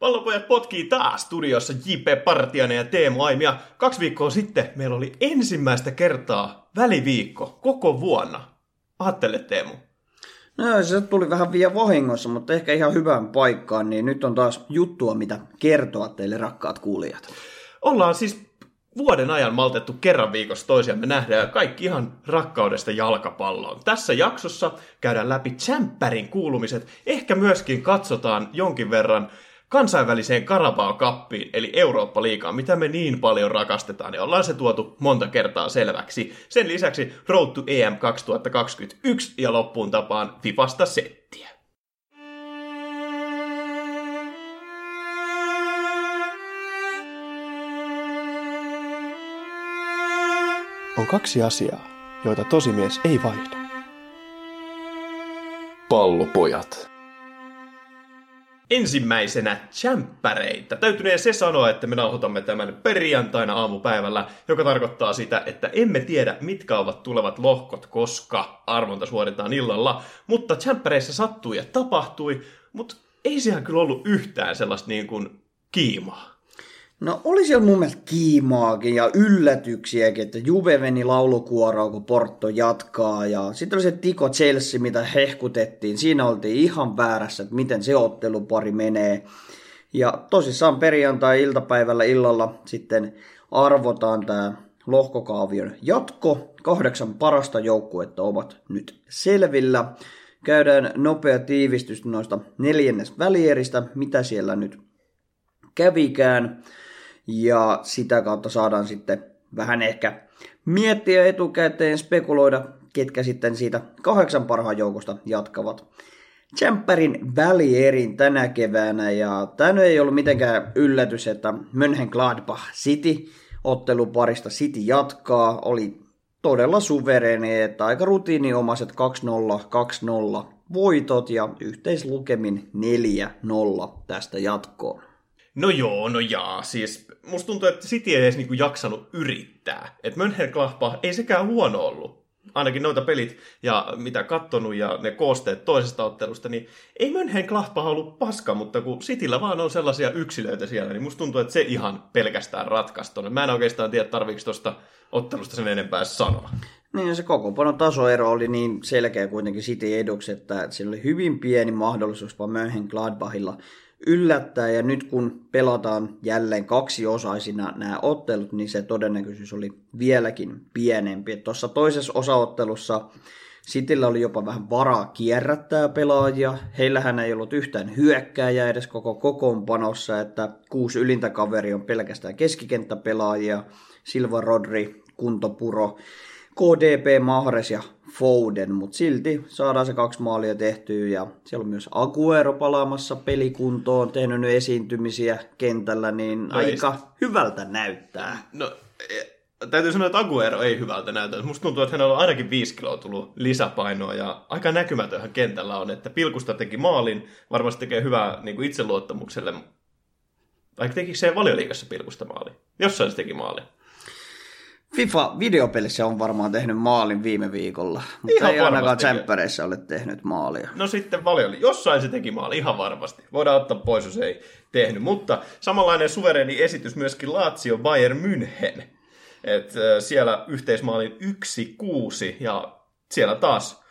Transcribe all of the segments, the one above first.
Pallopojat potkii taas studiossa J.P. Partianen ja Teemu Aimia. Kaksi viikkoa sitten meillä oli ensimmäistä kertaa väliviikko koko vuonna. Ajattele Teemu. No se tuli vähän vielä vahingossa, mutta ehkä ihan hyvään paikkaan, niin nyt on taas juttua, mitä kertoa teille rakkaat kuulijat. Ollaan siis vuoden ajan maltettu kerran viikossa toisiamme nähdä ja kaikki ihan rakkaudesta jalkapalloon. Tässä jaksossa käydään läpi Champerin kuulumiset, ehkä myöskin katsotaan jonkin verran kansainväliseen Carabao-kappiin, eli Eurooppa-liigaan, mitä me niin paljon rakastetaan, ja ollaan se tuotu monta kertaa selväksi. Sen lisäksi Road to EM 2021 ja loppuun tapaan Fifasta settiä. On kaksi asiaa, joita tosimies ei vaihda. Pallopojat. Ensimmäisenä jämppäreitä. Täytynee se sanoa, että me nauhoitamme tämän perjantaina aamupäivällä, joka tarkoittaa sitä, että emme tiedä, mitkä ovat tulevat lohkot, koska arvonta suoritetaan illalla. Mutta jämppäreissä sattui ja tapahtui, mutta ei siellä kyllä ollut yhtään sellaista niin kuin kiimaa. No oli siellä mun mielestä kiimaakin ja yllätyksiäkin, että Juve meni laulukuoroon, kun Porto jatkaa. Ja sitten oli se Tiko Chelsea, mitä hehkutettiin. Siinä oltiin ihan väärässä, että miten se ottelupari menee. Ja tosissaan perjantai-iltapäivällä illalla sitten arvotaan tämä lohkokaavion jatko. Kahdeksan parasta joukkuetta ovat nyt selvillä. Käydään nopea tiivistys noista neljännes välieristä, mitä siellä nyt kävikään ja sitä kautta saadaan sitten vähän ehkä miettiä etukäteen, spekuloida, ketkä sitten siitä kahdeksan parhaan joukosta jatkavat. Tsemppärin välierin tänä keväänä ja tämä ei ollut mitenkään yllätys, että Mönchengladbach City otteluparista City jatkaa, oli todella suvereeni, että aika rutiiniomaiset 2-0, 2-0 voitot ja yhteislukemin 4-0 tästä jatkoon. No joo, no jaa. Siis musta tuntuu, että City ei edes niinku jaksanut yrittää. Että Mönchengladbach ei sekään huono ollut. Ainakin noita pelit ja mitä kattonut ja ne koosteet toisesta ottelusta, niin ei Mönchengladbach ollut paska, mutta kun Cityllä vaan on sellaisia yksilöitä siellä, niin musta tuntuu, että se ihan pelkästään ratkaistuu. Mä en oikeastaan tiedä, tarviiko tuosta ottelusta sen enempää sanoa. Niin, se kokoonpanon tasoero oli niin selkeä kuitenkin City eduksi, että siinä oli hyvin pieni mahdollisuus vaan Mönchengladbachilla yllättää ja nyt kun pelataan jälleen kaksi osaisina nämä ottelut, niin se todennäköisyys oli vieläkin pienempi. Tuossa toisessa osaottelussa Sitillä oli jopa vähän varaa kierrättää pelaajia. Heillähän ei ollut yhtään hyökkääjää edes koko kokoonpanossa, että kuusi ylintä kaveri on pelkästään keskikenttäpelaajia. Silva Rodri, Kuntopuro, KDP, Mahres ja Foden, mutta silti saadaan se kaksi maalia tehtyä ja siellä on myös Aguero palaamassa pelikuntoon, tehnyt nyt esiintymisiä kentällä, niin no aika ei... hyvältä näyttää. No e, täytyy sanoa, että Aguero ei hyvältä näytä. Musta tuntuu, että hänellä on ainakin viisi kiloa tullut lisäpainoa ja aika näkymätönhän kentällä on, että Pilkusta teki maalin, varmasti tekee hyvää niin kuin itseluottamukselle. Vaikka tekikö se valioliikassa Pilkusta maali? Jossain se teki maali. FIFA-videopelissä on varmaan tehnyt maalin viime viikolla, mutta ihan ei ainakaan tsemppäreissä ole tehnyt maalia. No sitten paljon. Jossain se teki maali, ihan varmasti. Voidaan ottaa pois, jos ei tehnyt. Mutta samanlainen suvereeni esitys myöskin Lazio Bayern München. Et, siellä yhteismaalin 1-6 ja siellä taas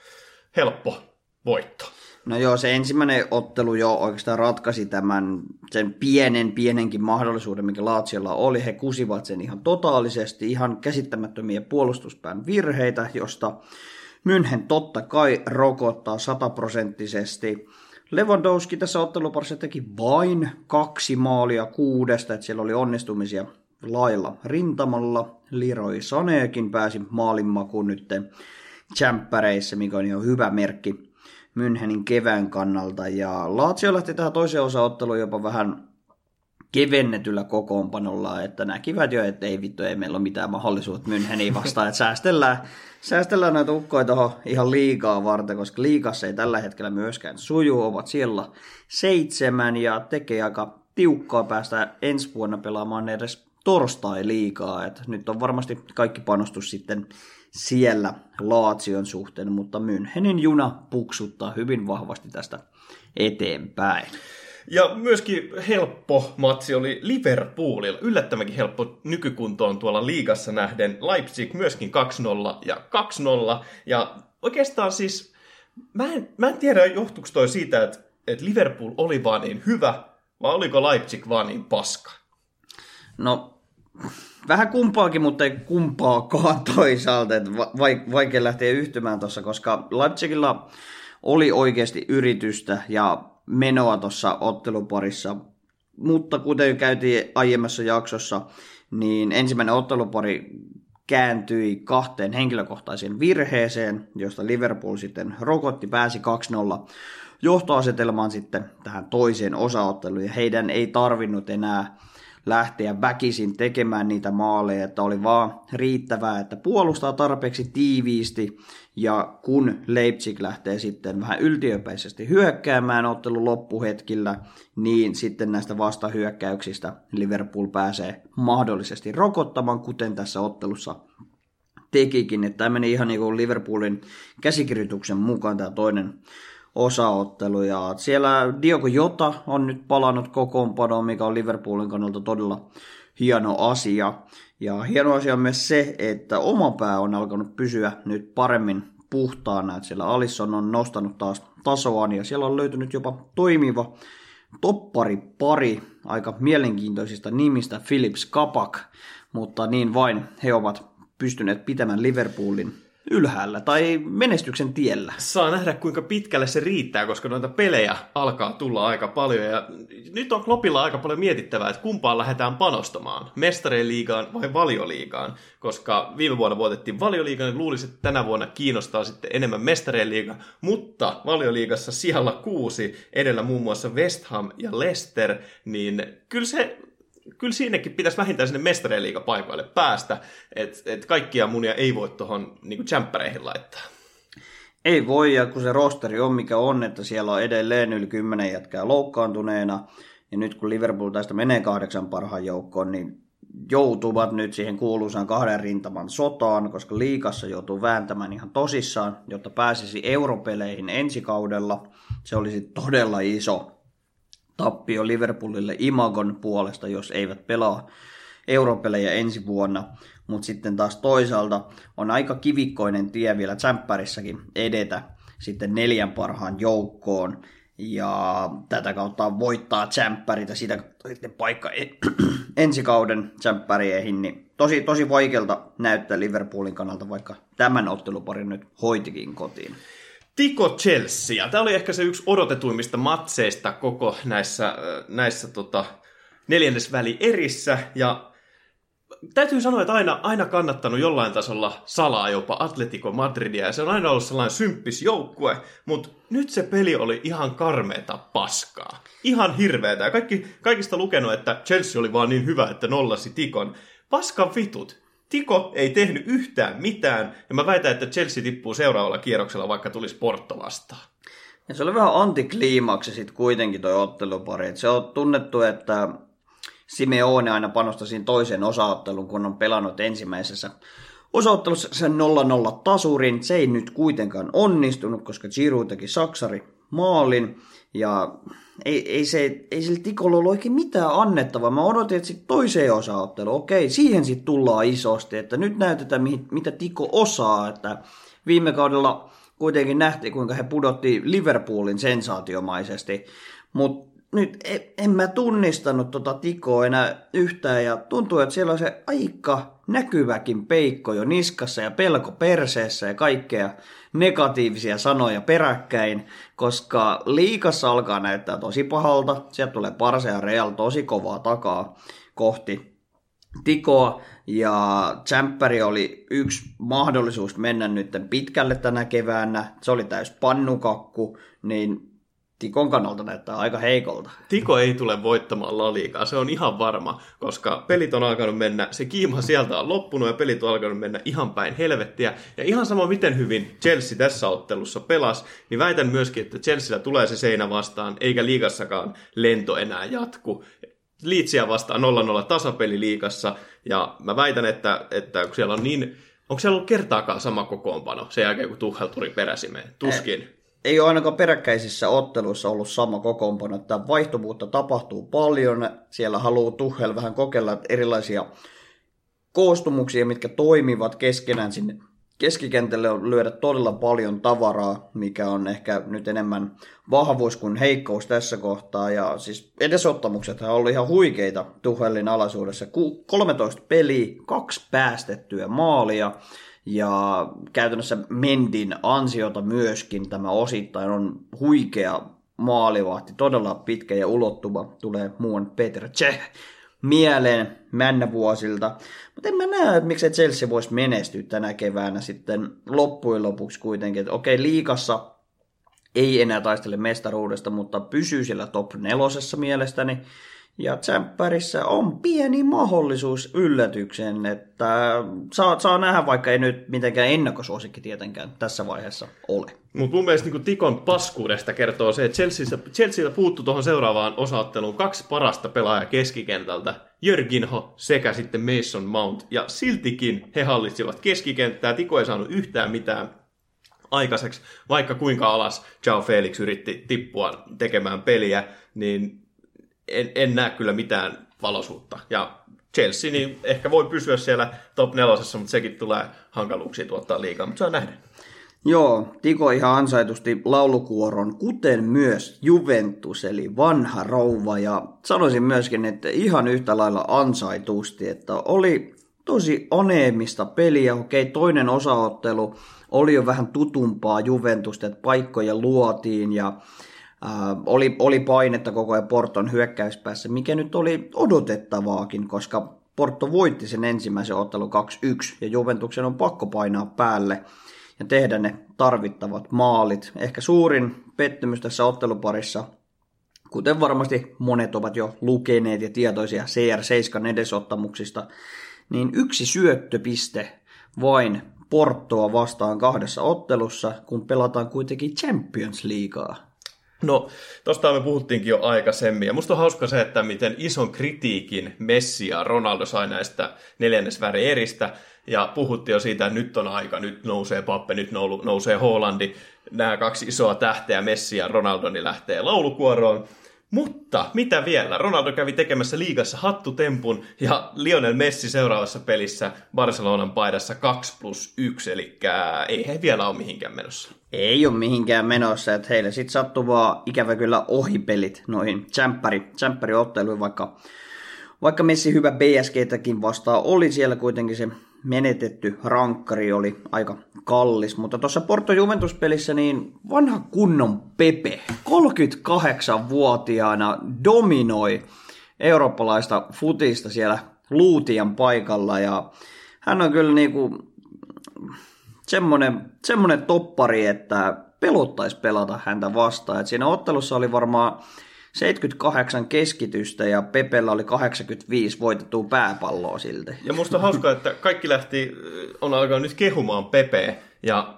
helppo voitto. No joo, se ensimmäinen ottelu jo oikeastaan ratkaisi tämän sen pienen, pienenkin mahdollisuuden, mikä Laatsiolla oli. He kusivat sen ihan totaalisesti, ihan käsittämättömiä puolustuspään virheitä, josta München totta kai rokottaa sataprosenttisesti. Lewandowski tässä otteluparissa teki vain kaksi maalia kuudesta, että siellä oli onnistumisia lailla rintamalla. Leroy Saneekin pääsi maalinmakuun nyt tsemppäreissä, mikä on jo hyvä merkki Münchenin kevään kannalta. Ja Lazio lähti tähän toiseen osaotteluun jopa vähän kevennetyllä kokoonpanolla, että näkivät jo, että ei vittu, ei meillä ole mitään mahdollisuutta Müncheniin vastaan, että säästellään, säästellään näitä ukkoja tuohon ihan liikaa varten, koska liikassa ei tällä hetkellä myöskään suju, ovat siellä seitsemän ja tekee aika tiukkaa päästä ensi vuonna pelaamaan edes torstai liikaa, että nyt on varmasti kaikki panostus sitten siellä Laatsion suhteen, mutta Münchenin juna puksuttaa hyvin vahvasti tästä eteenpäin. Ja myöskin helppo matsi oli Liverpoolilla. Yllättävänkin helppo nykykuntoon tuolla liigassa nähden. Leipzig myöskin 2-0 ja 2-0. Ja oikeastaan siis, mä en, mä en tiedä johtuuko toi siitä, että, että Liverpool oli vaan niin hyvä, vai oliko Leipzig vaan niin paska? No, vähän kumpaakin, mutta ei kumpaakaan toisaalta. Että vaikea lähteä yhtymään tuossa, koska Leipzigilla oli oikeasti yritystä ja menoa tuossa otteluparissa. Mutta kuten käytiin aiemmassa jaksossa, niin ensimmäinen ottelupari kääntyi kahteen henkilökohtaiseen virheeseen, josta Liverpool sitten rokotti, pääsi 2-0 johtoasetelmaan sitten tähän toiseen osaotteluun, ja heidän ei tarvinnut enää lähteä väkisin tekemään niitä maaleja, että oli vaan riittävää, että puolustaa tarpeeksi tiiviisti ja kun Leipzig lähtee sitten vähän yltiöpäisesti hyökkäämään ottelun loppuhetkillä, niin sitten näistä vastahyökkäyksistä Liverpool pääsee mahdollisesti rokottamaan, kuten tässä ottelussa tekikin. Että tämä meni ihan niin kuin Liverpoolin käsikirjoituksen mukaan tämä toinen osaottelu. Ja siellä Diogo Jota on nyt palannut kokoonpanoon, mikä on Liverpoolin kannalta todella hieno asia. Ja hieno asia on myös se, että oma pää on alkanut pysyä nyt paremmin puhtaana, että siellä Alisson on nostanut taas tasoaan ja siellä on löytynyt jopa toimiva toppari pari aika mielenkiintoisista nimistä, Philips Kapak, mutta niin vain he ovat pystyneet pitämään Liverpoolin ylhäällä tai menestyksen tiellä. Saa nähdä, kuinka pitkälle se riittää, koska noita pelejä alkaa tulla aika paljon. Ja nyt on Kloppilla aika paljon mietittävää, että kumpaan lähdetään panostamaan. Mestareen liigaan vai valioliigaan? Koska viime vuonna voitettiin valioliigaan, niin luulisi, että tänä vuonna kiinnostaa sitten enemmän mestareen liiga. Mutta valioliigassa siellä kuusi, edellä muun muassa West Ham ja Leicester, niin kyllä se kyllä siinäkin pitäisi vähintään sinne mestareen paikoille päästä, että et kaikkia munia ei voi tuohon niin tsemppäreihin laittaa. Ei voi, ja kun se rosteri on mikä on, että siellä on edelleen yli kymmenen jätkää loukkaantuneena, ja nyt kun Liverpool tästä menee kahdeksan parhaan joukkoon, niin joutuvat nyt siihen kuuluisaan kahden rintaman sotaan, koska liikassa joutuu vääntämään ihan tosissaan, jotta pääsisi europeleihin ensi kaudella. Se olisi todella iso tappio Liverpoolille Imagon puolesta, jos eivät pelaa europelejä ensi vuonna, mutta sitten taas toisaalta on aika kivikkoinen tie vielä tsemppärissäkin edetä sitten neljän parhaan joukkoon ja tätä kautta voittaa tsemppärit ja sitä sitten paikka e- ensi kauden tsemppärieihin, niin tosi, tosi vaikealta näyttää Liverpoolin kannalta, vaikka tämän otteluparin nyt hoitikin kotiin. Tiko Chelsea. Tämä oli ehkä se yksi odotetuimmista matseista koko näissä, äh, näissä tota, neljännesväli erissä. Ja täytyy sanoa, että aina, aina kannattanut jollain tasolla salaa jopa Atletico Madridia. Ja se on aina ollut sellainen symppis joukkue, mutta nyt se peli oli ihan karmeeta paskaa. Ihan hirveetä. Ja kaikki, kaikista lukenut, että Chelsea oli vaan niin hyvä, että nollasi Tikon. Paskan vitut. Tiko ei tehnyt yhtään mitään, ja mä väitän, että Chelsea tippuu seuraavalla kierroksella, vaikka tulisi Porto vastaan. Ja se oli vähän antikliimaksi sitten kuitenkin toi ottelupari. Et se on tunnettu, että Simeone aina panostaa siinä toisen osaottelun, kun on pelannut ensimmäisessä osaottelussa sen 0-0 tasurin. Se ei nyt kuitenkaan onnistunut, koska Giroud teki Saksari maalin. Ja ei, ei, se, ei sillä Tikolla ollut oikein mitään annettavaa. Mä odotin, että sitten toiseen osaotteluun, okei, siihen sitten tullaan isosti, että nyt näytetään, mitä Tiko osaa, että viime kaudella kuitenkin nähtiin, kuinka he pudotti Liverpoolin sensaatiomaisesti, mutta nyt en, en mä tunnistanut tota Tikoa enää yhtään ja tuntuu, että siellä on se aika näkyväkin peikko jo niskassa ja pelko perseessä ja kaikkea negatiivisia sanoja peräkkäin, koska liikassa alkaa näyttää tosi pahalta. Sieltä tulee Parse ja Real tosi kovaa takaa kohti Tikoa ja Champperi oli yksi mahdollisuus mennä nyt pitkälle tänä keväänä. Se oli täys pannukakku, niin Tikon kannalta näyttää aika heikolta. Tiko ei tule voittamaan La Ligaa, se on ihan varma, koska pelit on alkanut mennä, se kiima sieltä on loppunut ja pelit on alkanut mennä ihan päin helvettiä. Ja ihan sama miten hyvin Chelsea tässä ottelussa pelas, niin väitän myöskin, että Chelsealla tulee se seinä vastaan, eikä liigassakaan lento enää jatku. Liitsiä vastaan 0-0 tasapeli liikassa, ja mä väitän, että, että kun siellä on niin, onko siellä ollut kertaakaan sama kokoonpano sen jälkeen, kun Tuchel tuli peräsimeen? Tuskin. ei ole ainakaan peräkkäisissä otteluissa ollut sama kokoonpano, että vaihtuvuutta tapahtuu paljon. Siellä haluaa Tuhel vähän kokeilla erilaisia koostumuksia, mitkä toimivat keskenään sinne keskikentälle on lyödä todella paljon tavaraa, mikä on ehkä nyt enemmän vahvuus kuin heikkous tässä kohtaa. Ja siis edesottamukset on ollut ihan huikeita Tuhelin alaisuudessa. 13 peliä, kaksi päästettyä maalia ja käytännössä Mendin ansiota myöskin tämä osittain on huikea maalivahti, todella pitkä ja ulottuva, tulee muun Peter Cech mieleen männävuosilta. Mutta en mä näe, että miksei Chelsea voisi menestyä tänä keväänä sitten loppujen lopuksi kuitenkin. Että okei, liikassa ei enää taistele mestaruudesta, mutta pysyy siellä top nelosessa mielestäni. Ja Tsemppärissä on pieni mahdollisuus yllätykseen, että saa, saa nähdä, vaikka ei nyt mitenkään ennakkosuosikki tietenkään tässä vaiheessa ole. Mutta mun mielestä niin Tikon paskuudesta kertoo se, että Chelseastä, Chelsealtä puuttu tuohon seuraavaan osaotteluun kaksi parasta pelaajaa keskikentältä, Jörginho sekä sitten Mason Mount, ja siltikin he hallitsivat keskikenttää, Tiko ei saanut yhtään mitään aikaiseksi, vaikka kuinka alas Joao Felix yritti tippua tekemään peliä, niin en, en näe kyllä mitään valosuutta. Ja Chelsea niin ehkä voi pysyä siellä top nelosessa, mutta sekin tulee hankaluuksia tuottaa liikaa, mutta saa nähdä. Joo, Tiko ihan ansaitusti laulukuoron, kuten myös Juventus, eli vanha rouva. Ja sanoisin myöskin, että ihan yhtä lailla ansaitusti, että oli tosi aneemista peliä. Okei, toinen osaottelu oli jo vähän tutumpaa Juventusta, että paikkoja luotiin ja Äh, oli, oli painetta koko ajan Porton hyökkäyspäässä, mikä nyt oli odotettavaakin, koska Porto voitti sen ensimmäisen ottelun 2-1 ja Juventuksen on pakko painaa päälle ja tehdä ne tarvittavat maalit. Ehkä suurin pettymys tässä otteluparissa, kuten varmasti monet ovat jo lukeneet ja tietoisia CR7 edesottamuksista, niin yksi syöttöpiste vain Portoa vastaan kahdessa ottelussa, kun pelataan kuitenkin Champions Leaguea. No, tosta me puhuttiinkin jo aikaisemmin, ja musta on hauska se, että miten ison kritiikin Messi ja Ronaldo sai näistä neljännesväri eristä, ja puhuttiin jo siitä, että nyt on aika, nyt nousee Pappe, nyt nousee Hollandi, nämä kaksi isoa tähteä, Messi ja Ronaldo, niin lähtee laulukuoroon. Mutta mitä vielä? Ronaldo kävi tekemässä liigassa hattutempun ja Lionel Messi seuraavassa pelissä Barcelonan paidassa 2 plus 1, eli ei he vielä ole mihinkään menossa. Ei ole mihinkään menossa, että heille sitten sattuu vaan ikävä kyllä ohipelit noihin tsemppäri, otteluihin, vaikka, vaikka Messi hyvä BSGtäkin vastaa oli siellä kuitenkin se menetetty rankkari oli aika kallis, mutta tuossa Porto Juventus-pelissä niin vanha kunnon Pepe, 38-vuotiaana dominoi eurooppalaista futista siellä Luutian paikalla ja hän on kyllä niinku semmoinen, semmoinen toppari, että pelottaisi pelata häntä vastaan. Et siinä ottelussa oli varmaan 78 keskitystä ja Pepellä oli 85 voitettua pääpalloa silti. Ja musta on hauskaa, että kaikki lähti, on alkanut nyt kehumaan Pepe, ja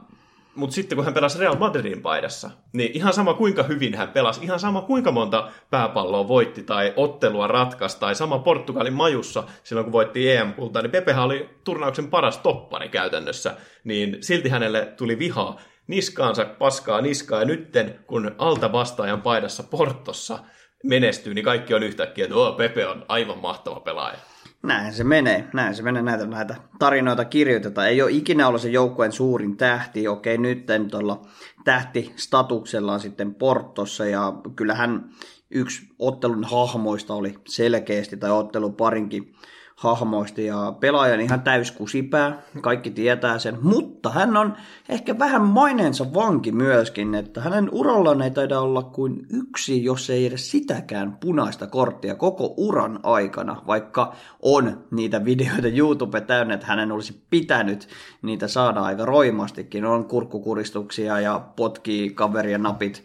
mutta sitten kun hän pelasi Real Madridin paidassa, niin ihan sama kuinka hyvin hän pelasi, ihan sama kuinka monta pääpalloa voitti tai ottelua ratkaisi, tai sama Portugalin majussa silloin kun voitti EM-kultaa, niin Pepehän oli turnauksen paras toppari käytännössä, niin silti hänelle tuli vihaa niskaansa paskaa niskaa, ja nytten kun alta vastaajan paidassa Portossa menestyy, niin kaikki on yhtäkkiä, että Pepe on aivan mahtava pelaaja. Näin se menee, näin se menee, näitä, näitä tarinoita kirjoitetaan. Ei ole ikinä ollut se joukkueen suurin tähti, okei nyt tuolla tähtistatuksella sitten Portossa ja kyllähän yksi ottelun hahmoista oli selkeästi tai ottelun parinkin hahmoista ja pelaajan ihan täyskusipää, kaikki tietää sen, mutta hän on ehkä vähän maineensa vanki myöskin, että hänen urallaan ei taida olla kuin yksi, jos ei edes sitäkään punaista korttia koko uran aikana, vaikka on niitä videoita YouTube täynnä, että hänen olisi pitänyt niitä saada aika roimastikin, on kurkkukuristuksia ja potkii kaveria napit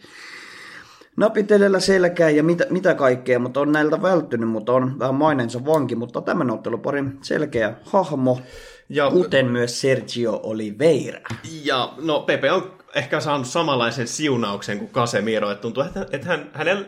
napit edellä selkää ja mitä, mitä kaikkea, mutta on näiltä välttynyt, mutta on vähän maineensa vanki, mutta tämän otteluparin selkeä hahmo, ja, kuten myös Sergio Oliveira. Ja no Pepe on ehkä saanut samanlaisen siunauksen kuin Casemiro, että tuntuu, että, että hän, hänellä,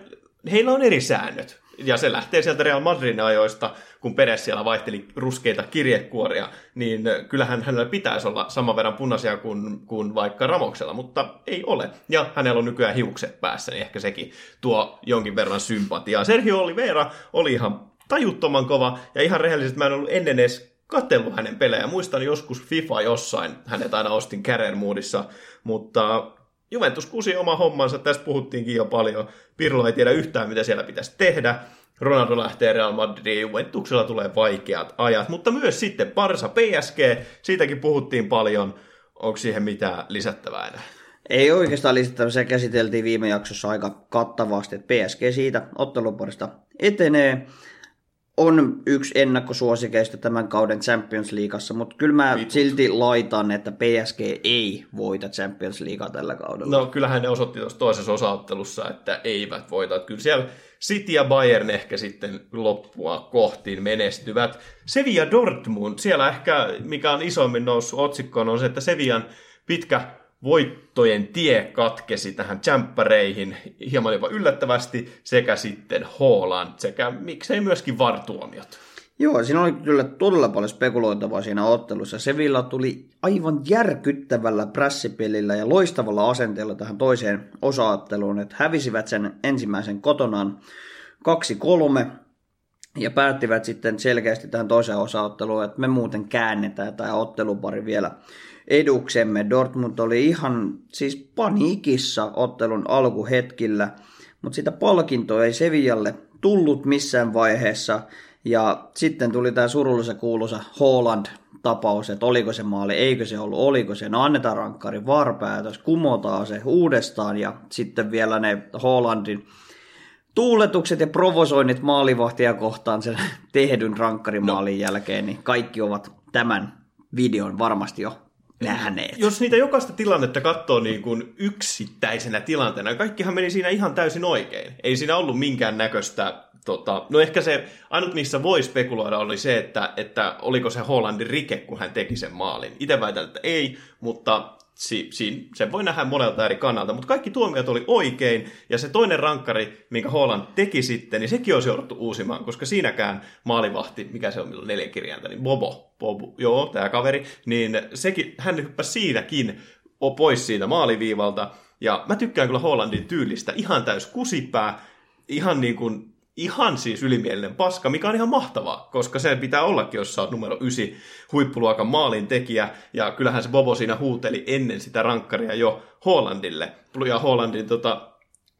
heillä on eri säännöt. Ja se lähtee sieltä Real Madridin ajoista, kun Peres siellä vaihteli ruskeita kirjekuoria, niin kyllähän hänellä pitäisi olla saman verran punaisia kuin, kuin vaikka Ramoksella, mutta ei ole. Ja hänellä on nykyään hiukset päässä, niin ehkä sekin tuo jonkin verran sympatiaa. Sergio Oliveira oli ihan tajuttoman kova, ja ihan rehellisesti mä en ollut ennen edes katsellut hänen pelejä. Muistan joskus FIFA jossain, hänet aina ostin Career Moodissa, mutta Juventus kusi oma hommansa, tästä puhuttiinkin jo paljon. Pirlo ei tiedä yhtään, mitä siellä pitäisi tehdä. Ronaldo lähtee Real Madridiin, Juventuksella tulee vaikeat ajat, mutta myös sitten Barsa PSG, siitäkin puhuttiin paljon. Onko siihen mitään lisättävää enää? Ei oikeastaan lisättävää, se käsiteltiin viime jaksossa aika kattavasti, että PSG siitä otteluparista etenee on yksi ennakkosuosikeista tämän kauden Champions Leagueassa, mutta kyllä mä Vitut. silti laitan, että PSG ei voita Champions Leaguea tällä kaudella. No kyllähän ne osoitti tuossa toisessa osaottelussa, että eivät voita. Että kyllä siellä City ja Bayern ehkä sitten loppua kohtiin menestyvät. Sevilla Dortmund, siellä ehkä mikä on isommin noussut otsikkoon on se, että Sevian pitkä voittojen tie katkesi tähän jämppäreihin hieman jopa yllättävästi, sekä sitten Haaland, sekä miksei myöskin vartuomiot. Joo, siinä oli kyllä todella paljon spekuloitavaa siinä ottelussa. Sevilla tuli aivan järkyttävällä prässipelillä ja loistavalla asenteella tähän toiseen osaatteluun, että hävisivät sen ensimmäisen kotonaan 2-3 ja päättivät sitten selkeästi tähän toiseen osaotteluun, että me muuten käännetään tämä ottelupari vielä eduksemme. Dortmund oli ihan siis paniikissa ottelun alkuhetkillä, mutta sitä palkintoa ei Sevillalle tullut missään vaiheessa. Ja sitten tuli tämä surullisen kuuluisa Holland tapaus, että oliko se maali, eikö se ollut, oliko se, no annetaan rankkari varpäätös, kumotaan se uudestaan ja sitten vielä ne Hollandin tuuletukset ja provosoinnit maalivahtia kohtaan sen tehdyn rankkarimaalin no. jälkeen, niin kaikki ovat tämän videon varmasti jo nähneet. Jos niitä jokaista tilannetta katsoo niin kuin yksittäisenä tilanteena, kaikkihan meni siinä ihan täysin oikein. Ei siinä ollut minkään näköistä Tota, no ehkä se, ainut missä voi spekuloida oli se, että, että oliko se Hollandin rike, kun hän teki sen maalin. Itse väitän, että ei, mutta si, si, sen voi nähdä monelta eri kannalta, mutta kaikki tuomiot oli oikein, ja se toinen rankkari, minkä Holland teki sitten, niin sekin olisi jouduttu uusimaan, koska siinäkään maalivahti, mikä se on, milloin neljä kirjainta, niin Bobo, Bobo joo, tämä kaveri, niin sekin, hän hyppäsi siinäkin pois siitä maaliviivalta, ja mä tykkään kyllä Hollandin tyylistä, ihan täys kusipää, ihan niin kuin ihan siis ylimielinen paska, mikä on ihan mahtavaa, koska se pitää ollakin, jos sä oot numero 9 huippuluokan maalin tekijä, ja kyllähän se Bobo siinä huuteli ennen sitä rankkaria jo Hollandille. Ja Hollandin tota,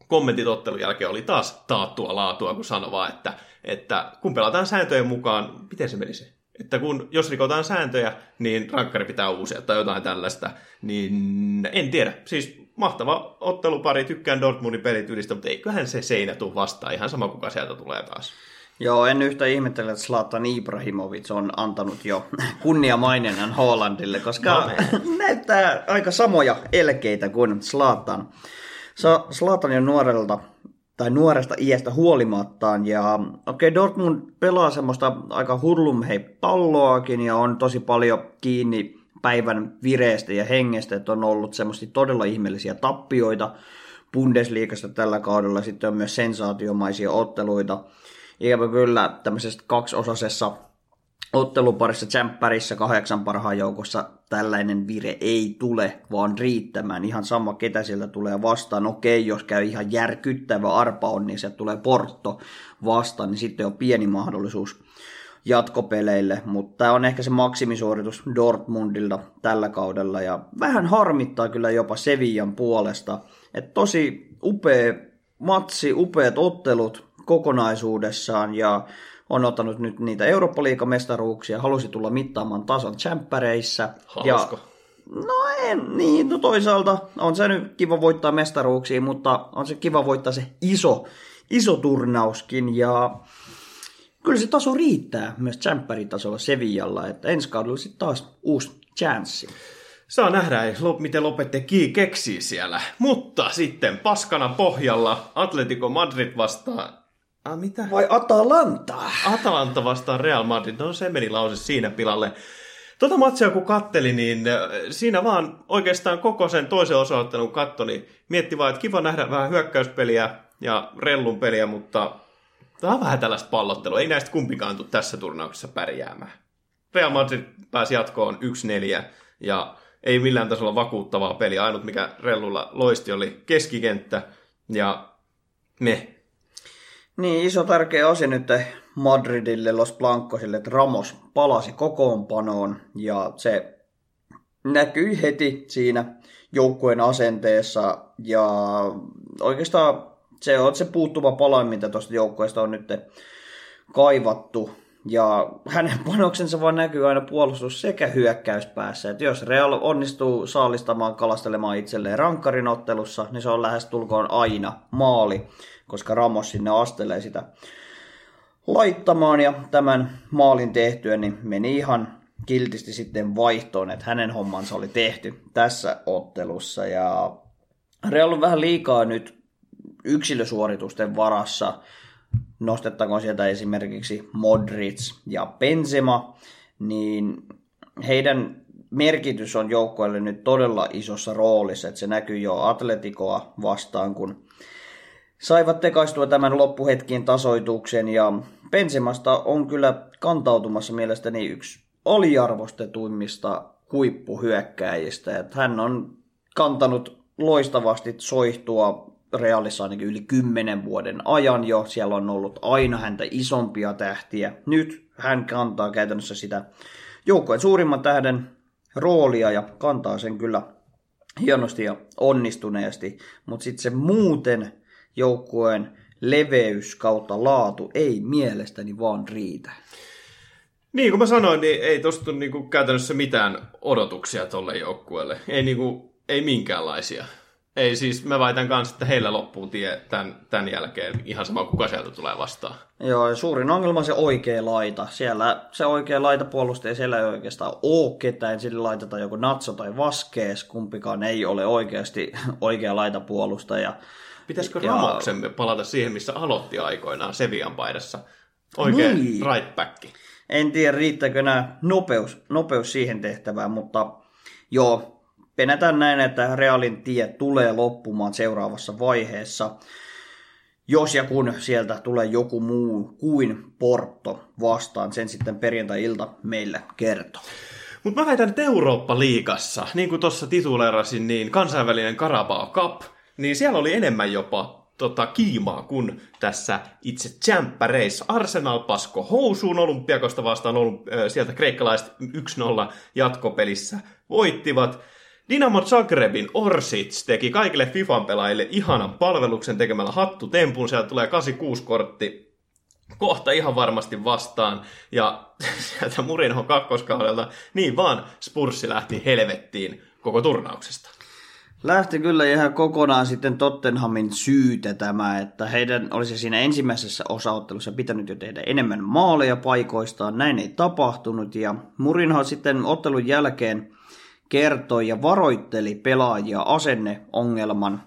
kommentit ottelun jälkeen oli taas taattua laatua, kun sanoi että, että kun pelataan sääntöjen mukaan, miten se menisi? Että kun, jos rikotaan sääntöjä, niin rankkari pitää uusia tai jotain tällaista, niin en tiedä. Siis mahtava ottelupari, tykkään Dortmundin pelityylistä, mutta eiköhän se seinä tule vastaan, ihan sama kuka sieltä tulee taas. Joo, en yhtä ihmettele, että Zlatan Ibrahimovic on antanut jo kunniamaininnan Hollandille, koska no, näyttää aika samoja elkeitä kuin Zlatan. Zlatan jo nuorelta tai nuoresta iästä huolimattaan. Ja okei, okay, Dortmund pelaa semmoista aika hurlumhei palloakin ja on tosi paljon kiinni päivän vireestä ja hengestä, että on ollut semmoista todella ihmeellisiä tappioita Bundesliigassa tällä kaudella. Sitten on myös sensaatiomaisia otteluita. Ikävä kyllä tämmöisessä kaksiosasessa otteluparissa tsemppärissä kahdeksan parhaan joukossa tällainen vire ei tule, vaan riittämään. Ihan sama, ketä sieltä tulee vastaan. Okei, jos käy ihan järkyttävä arpa on, niin se tulee Porto vastaan, niin sitten on pieni mahdollisuus jatkopeleille, mutta tämä on ehkä se maksimisuoritus Dortmundilta tällä kaudella ja vähän harmittaa kyllä jopa Sevillan puolesta. Et tosi upea matsi, upeat ottelut kokonaisuudessaan ja on ottanut nyt niitä Eurooppa-liigamestaruuksia, halusi tulla mittaamaan tasan tsemppäreissä. Ja, no en, niin, no toisaalta on se nyt kiva voittaa mestaruuksia, mutta on se kiva voittaa se iso, iso turnauskin ja kyllä se taso riittää myös tsempäritasolla Sevillalla, että ensi kaudella sitten taas uusi chanssi. Saa nähdä, miten Lopetegui keksii siellä. Mutta sitten paskana pohjalla Atletico Madrid vastaa Ah, mitä? Vai Atalanta? Atalanta vastaan Real Madrid. No se meni lause siinä pilalle. Tota matsia kun katteli, niin äh, siinä vaan oikeastaan koko sen toisen osaottelun katto, niin mietti vaan, että kiva nähdä vähän hyökkäyspeliä ja rellun peliä, mutta Tämä on vähän tällaista pallottelua. Ei näistä kumpikaan tule tässä turnauksessa pärjäämään. Real Madrid pääsi jatkoon 1-4 ja ei millään tasolla vakuuttavaa peliä. Ainut mikä Rellulla loisti oli keskikenttä ja me. Niin, iso tärkeä asia nyt Madridille, Los Blancosille, että Ramos palasi kokoonpanoon ja se näkyi heti siinä joukkueen asenteessa ja oikeastaan se on se puuttuva pala, mitä tuosta joukkueesta on nyt kaivattu. Ja hänen panoksensa vaan näkyy aina puolustus sekä hyökkäyspäässä. Että jos Real onnistuu saalistamaan, kalastelemaan itselleen rankkarin ottelussa, niin se on lähes tulkoon aina maali, koska Ramos sinne astelee sitä laittamaan. Ja tämän maalin tehtyä, niin meni ihan kiltisti sitten vaihtoon, että hänen hommansa oli tehty tässä ottelussa. Ja Real on vähän liikaa nyt yksilösuoritusten varassa. Nostettakoon sieltä esimerkiksi Modric ja Benzema, niin heidän merkitys on joukkueelle nyt todella isossa roolissa, että se näkyy jo Atletikoa vastaan, kun saivat tekaistua tämän loppuhetkien tasoituksen ja Benzemasta on kyllä kantautumassa mielestäni yksi oliarvostetuimmista huippuhyökkäjistä. Että hän on kantanut loistavasti soihtua Realissa ainakin yli kymmenen vuoden ajan jo. Siellä on ollut aina häntä isompia tähtiä. Nyt hän kantaa käytännössä sitä joukkojen suurimman tähden roolia ja kantaa sen kyllä hienosti ja onnistuneesti. Mutta sitten se muuten joukkueen leveys kautta laatu ei mielestäni vaan riitä. Niin kuin mä sanoin, niin ei tosta niinku käytännössä mitään odotuksia tolle joukkueelle. Ei, niinku, ei minkäänlaisia. Ei siis, mä väitän kanssa, että heillä loppuu tie tämän, tämän jälkeen ihan sama kuka sieltä tulee vastaan. Joo, ja suurin ongelma on se oikea laita. Siellä se oikea laita puolustaja, siellä ei oikeastaan ole ketään. Sillä laitetaan joku Natso tai Vaskees, kumpikaan ei ole oikeasti oikea laita puolustaja. Pitäisikö ja... Ramoksen palata siihen, missä aloitti aikoinaan Sevian paidassa? Oikein niin. right back. En tiedä, riittääkö nämä nopeus, nopeus siihen tehtävään, mutta joo, penätään näin, että Realin tie tulee loppumaan seuraavassa vaiheessa, jos ja kun sieltä tulee joku muu kuin Porto vastaan, sen sitten perjantai-ilta meille kertoo. Mutta mä väitän, että Eurooppa-liigassa, niin kuin tuossa tituleerasin, niin kansainvälinen Carabao Cup, niin siellä oli enemmän jopa tota, kiimaa kuin tässä itse tsemppäreissä. Arsenal pasko housuun Olympiakosta vastaan ollut, äh, sieltä kreikkalaiset 1-0 jatkopelissä voittivat. Dinamo Zagrebin Orsic teki kaikille FIFAn pelaajille ihanan palveluksen tekemällä tempun. Sieltä tulee 86-kortti kohta ihan varmasti vastaan. Ja sieltä Murinhon kakkoskaudelta niin vaan Spurssi lähti helvettiin koko turnauksesta. Lähti kyllä ihan kokonaan sitten Tottenhamin syytä tämä, että heidän olisi siinä ensimmäisessä osaottelussa pitänyt jo tehdä enemmän maaleja paikoistaan. Näin ei tapahtunut ja Murinho sitten ottelun jälkeen kertoi ja varoitteli pelaajia asenneongelman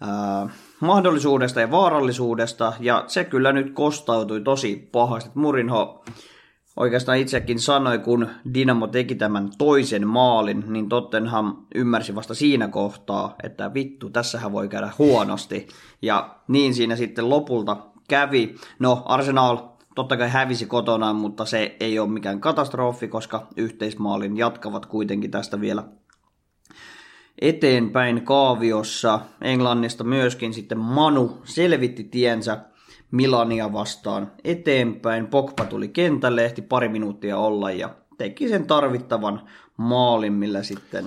ää, mahdollisuudesta ja vaarallisuudesta, ja se kyllä nyt kostautui tosi pahasti. Murinho oikeastaan itsekin sanoi, kun Dinamo teki tämän toisen maalin, niin Tottenham ymmärsi vasta siinä kohtaa, että vittu, tässähän voi käydä huonosti. Ja niin siinä sitten lopulta kävi. No, Arsenal totta kai hävisi kotona, mutta se ei ole mikään katastrofi, koska yhteismaalin jatkavat kuitenkin tästä vielä eteenpäin kaaviossa. Englannista myöskin sitten Manu selvitti tiensä Milania vastaan eteenpäin. Pogba tuli kentälle, ehti pari minuuttia olla ja teki sen tarvittavan maalin, millä sitten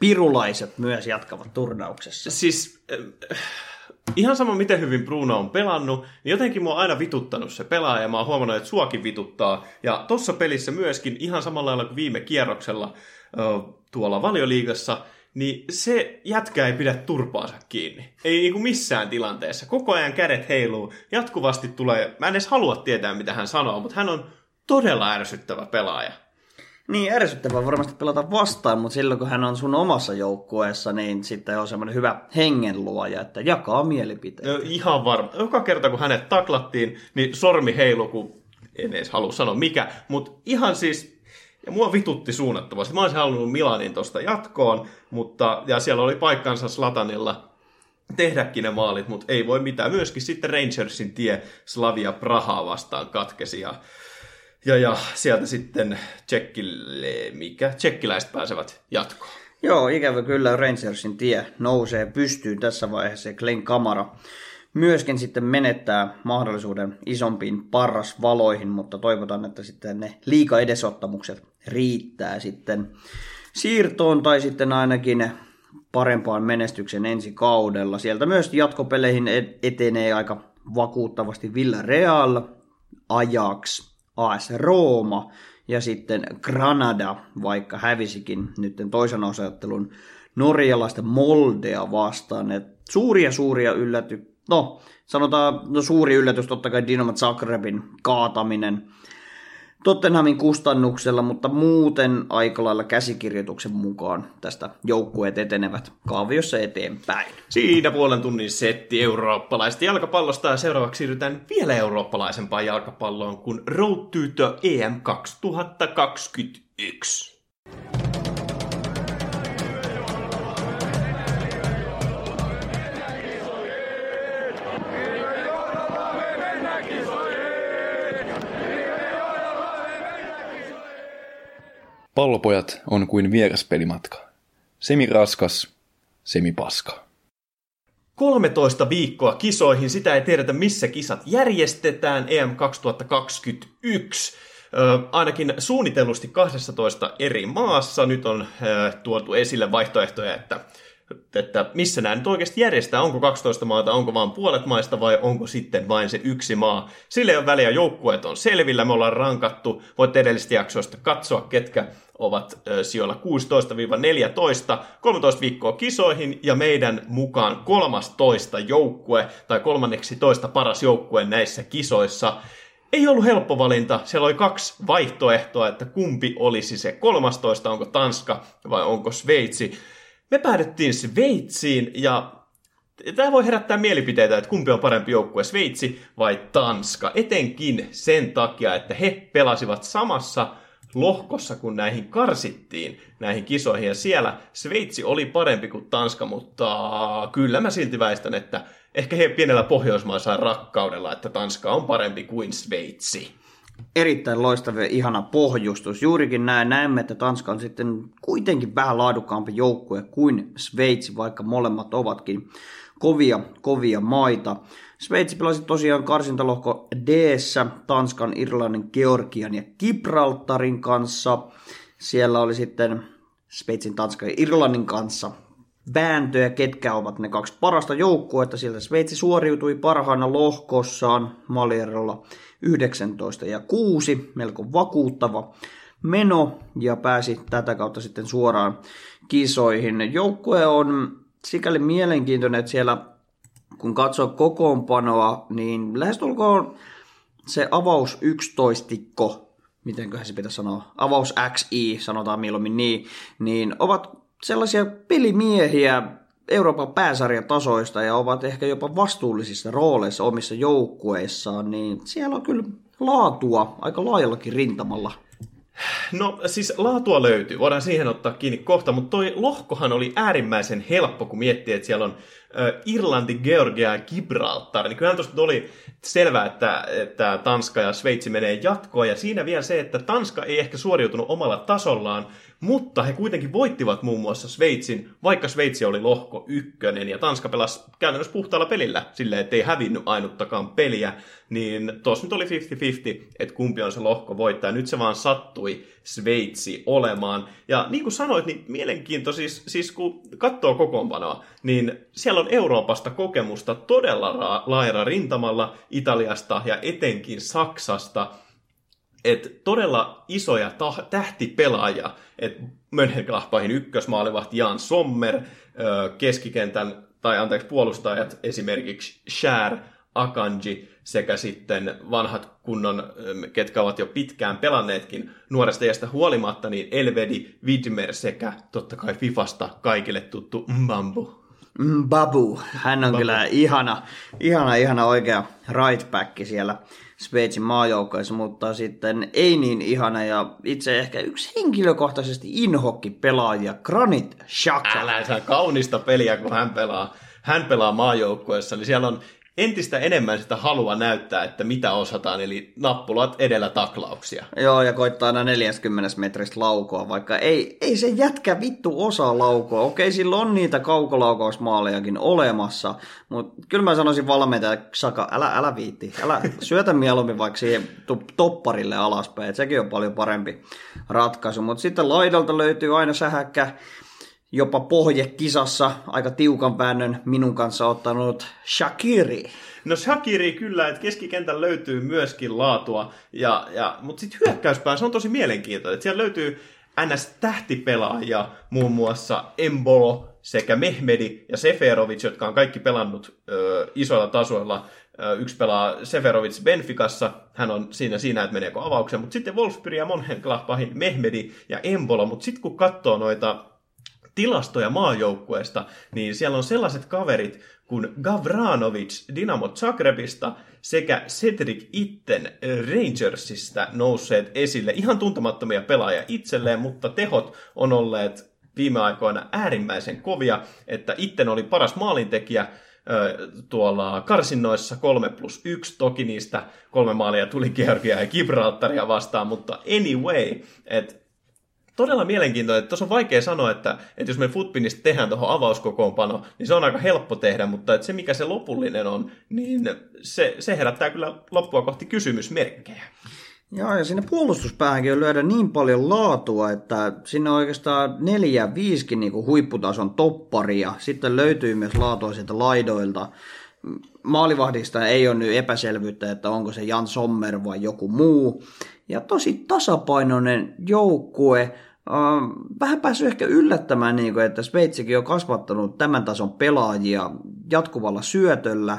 pirulaiset myös jatkavat turnauksessa. Siis äh, ihan sama miten hyvin Bruno on pelannut, niin jotenkin mua on aina vituttanut se pelaaja ja mä oon huomannut, että suakin vituttaa. Ja tossa pelissä myöskin ihan samalla lailla kuin viime kierroksella tuolla valioliigassa, niin se jätkä ei pidä turpaansa kiinni. Ei niinku missään tilanteessa. Koko ajan kädet heiluu, jatkuvasti tulee, mä en edes halua tietää mitä hän sanoo, mutta hän on todella ärsyttävä pelaaja. Niin, ärsyttävää varmasti pelata vastaan, mutta silloin kun hän on sun omassa joukkueessa, niin sitten on semmoinen hyvä hengenluoja, että jakaa mielipiteitä. Ihan varma. Joka kerta kun hänet taklattiin, niin sormi heilu, kun en edes halua sanoa mikä, mutta ihan siis ja mua vitutti suunnattomasti. Mä olisin halunnut Milanin tuosta jatkoon, mutta, ja siellä oli paikkansa Slatanilla. tehdäkin ne maalit, mutta ei voi mitään. Myöskin sitten Rangersin tie Slavia Prahaa vastaan katkesi ja, ja, ja sieltä sitten tsekkille, mikä, tsekkiläiset pääsevät jatkoon. Joo, ikävä kyllä Rangersin tie nousee pystyyn tässä vaiheessa ja Glenn Kamara myöskin sitten menettää mahdollisuuden isompiin parrasvaloihin, mutta toivotaan, että sitten ne liika edesottamukset riittää sitten siirtoon tai sitten ainakin parempaan menestyksen ensi kaudella. Sieltä myös jatkopeleihin etenee aika vakuuttavasti Villarreal, Ajax, AS Rooma ja sitten Granada, vaikka hävisikin nyt toisen osaottelun norjalaista Moldea vastaan. Et suuria suuria ylläty... No, sanotaan no suuri yllätys totta kai Dinamo Zagrebin kaataminen Tottenhamin kustannuksella, mutta muuten aika lailla käsikirjoituksen mukaan tästä joukkueet etenevät kaaviossa eteenpäin. Siinä puolen tunnin setti eurooppalaista jalkapallosta ja seuraavaksi siirrytään vielä eurooppalaisempaan jalkapalloon kuin Road EM 2021. Pallopojat on kuin vieraspelimatka. Semi raskas, semi paska. 13 viikkoa kisoihin, sitä ei tiedetä missä kisat järjestetään EM 2021. Ö, ainakin suunnitellusti 12 eri maassa. Nyt on ö, tuotu esille vaihtoehtoja, että että missä nämä nyt oikeasti järjestää, onko 12 maata, onko vain puolet maista vai onko sitten vain se yksi maa. Sille on väliä, joukkueet on selvillä, me ollaan rankattu, voitte edellisistä jaksoista katsoa, ketkä ovat sijoilla 16-14, 13 viikkoa kisoihin ja meidän mukaan 13 joukkue tai kolmanneksi toista paras joukkue näissä kisoissa. Ei ollut helppo valinta, siellä oli kaksi vaihtoehtoa, että kumpi olisi se 13, onko Tanska vai onko Sveitsi. Me päädyttiin Sveitsiin ja Tämä voi herättää mielipiteitä, että kumpi on parempi joukkue, Sveitsi vai Tanska. Etenkin sen takia, että he pelasivat samassa lohkossa, kun näihin karsittiin näihin kisoihin. Ja siellä Sveitsi oli parempi kuin Tanska, mutta kyllä mä silti väistän, että ehkä he pienellä pohjoismaisella rakkaudella, että Tanska on parempi kuin Sveitsi. Erittäin loistava ja ihana pohjustus. Juurikin näin näemme, että Tanska on sitten kuitenkin vähän laadukkaampi joukkue kuin Sveitsi, vaikka molemmat ovatkin kovia, kovia maita. Sveitsi pelasi tosiaan karsintalohko d Tanskan, Irlannin, Georgian ja Gibraltarin kanssa. Siellä oli sitten Sveitsin, Tanskan ja Irlannin kanssa vääntöjä, ketkä ovat ne kaksi parasta joukkuetta. Sieltä Sveitsi suoriutui parhaana lohkossaan Malierolla 19 ja 6, melko vakuuttava meno ja pääsi tätä kautta sitten suoraan kisoihin. Joukkue on sikäli mielenkiintoinen, että siellä kun katsoo kokoonpanoa, niin lähestulkoon se avaus 11 mitenköhän se pitäisi sanoa, avaus XI, sanotaan mieluummin niin, niin ovat sellaisia pelimiehiä Euroopan pääsarjatasoista ja ovat ehkä jopa vastuullisissa rooleissa omissa joukkueissaan, niin siellä on kyllä laatua aika laajallakin rintamalla. No siis laatua löytyy, voidaan siihen ottaa kiinni kohta, mutta toi lohkohan oli äärimmäisen helppo, kun miettii, että siellä on Irlanti, Georgia ja Gibraltar, niin kyllähän tuosta oli selvää, että, että Tanska ja Sveitsi menee jatkoon, ja siinä vielä se, että Tanska ei ehkä suoriutunut omalla tasollaan, mutta he kuitenkin voittivat muun muassa Sveitsin, vaikka Sveitsi oli lohko ykkönen ja Tanska pelasi käytännössä puhtaalla pelillä silleen, ettei hävinnyt ainuttakaan peliä, niin tuossa nyt oli 50-50, että kumpi on se lohko voittaja. Nyt se vaan sattui Sveitsi olemaan. Ja niin kuin sanoit, niin mielenkiinto siis, siis kun katsoo kokoonpanoa, niin siellä on Euroopasta kokemusta todella laajalla rintamalla Italiasta ja etenkin Saksasta – että todella isoja ta- tähtipelaajia, että Mönchengladbachin ykkösmaalivahti Jan Sommer, keskikentän tai anteeksi puolustajat esimerkiksi Shär, Akanji sekä sitten vanhat kunnon, ketkä ovat jo pitkään pelanneetkin nuoresta iästä huolimatta, niin Elvedi, Widmer sekä totta kai Fifasta kaikille tuttu Mbambu. Babu, hän on Babu. kyllä ihana, ihana, ihana oikea right back siellä Sveitsin maajoukkoissa, mutta sitten ei niin ihana ja itse ehkä yksi henkilökohtaisesti inhokki pelaaja, Granit Xhaka. Älä sä kaunista peliä, kun hän pelaa hän pelaa maajoukkueessa, niin siellä on entistä enemmän sitä halua näyttää, että mitä osataan, eli nappulat edellä taklauksia. Joo, ja koittaa aina 40 metristä laukoa, vaikka ei, ei se jätkä vittu osaa laukoa. Okei, sillä on niitä kaukolaukausmaalejakin olemassa, mutta kyllä mä sanoisin valmentaja, Saka, älä, älä viitti, älä syötä mieluummin vaikka siihen topparille alaspäin, että sekin on paljon parempi ratkaisu. Mutta sitten laidalta löytyy aina sähäkkä, jopa pohjekisassa aika tiukan väännön minun kanssa ottanut Shakiri. No Shakiri kyllä, että keskikentän löytyy myöskin laatua, ja, ja, mutta sitten hyökkäyspää, se on tosi mielenkiintoinen. Että siellä löytyy NS-tähtipelaajia, muun muassa Embolo sekä Mehmedi ja Seferovic, jotka on kaikki pelannut ö, isoilla tasoilla. Ö, yksi pelaa Seferovic Benficassa, hän on siinä, siinä että meneekö avauksen, mutta sitten Wolfsburg ja Monhenkladbachin Mehmedi ja Embolo, mutta sitten kun katsoo noita tilastoja maajoukkueesta, niin siellä on sellaiset kaverit kuin Gavranovic Dynamo Zagrebista sekä Cedric Itten Rangersista nousseet esille. Ihan tuntemattomia pelaajia itselleen, mutta tehot on olleet viime aikoina äärimmäisen kovia, että Itten oli paras maalintekijä, tuolla karsinnoissa 3 plus 1, toki niistä kolme maalia tuli Georgia ja Gibraltaria vastaan, mutta anyway, että todella mielenkiintoinen. Tuossa on vaikea sanoa, että, että jos me Footpinista tehdään tuohon avauskokoonpano, niin se on aika helppo tehdä, mutta että se mikä se lopullinen on, niin se, se herättää kyllä loppua kohti kysymysmerkkejä. Joo, ja sinne puolustuspäähänkin on lyödä niin paljon laatua, että sinne on oikeastaan neljä, viisikin niin huipputason topparia. Sitten löytyy myös laatua sieltä laidoilta. Maalivahdista ei ole nyt epäselvyyttä, että onko se Jan Sommer vai joku muu. Ja tosi tasapainoinen joukkue vähän päässyt ehkä yllättämään, niin kuin, että Sveitsikin on kasvattanut tämän tason pelaajia jatkuvalla syötöllä.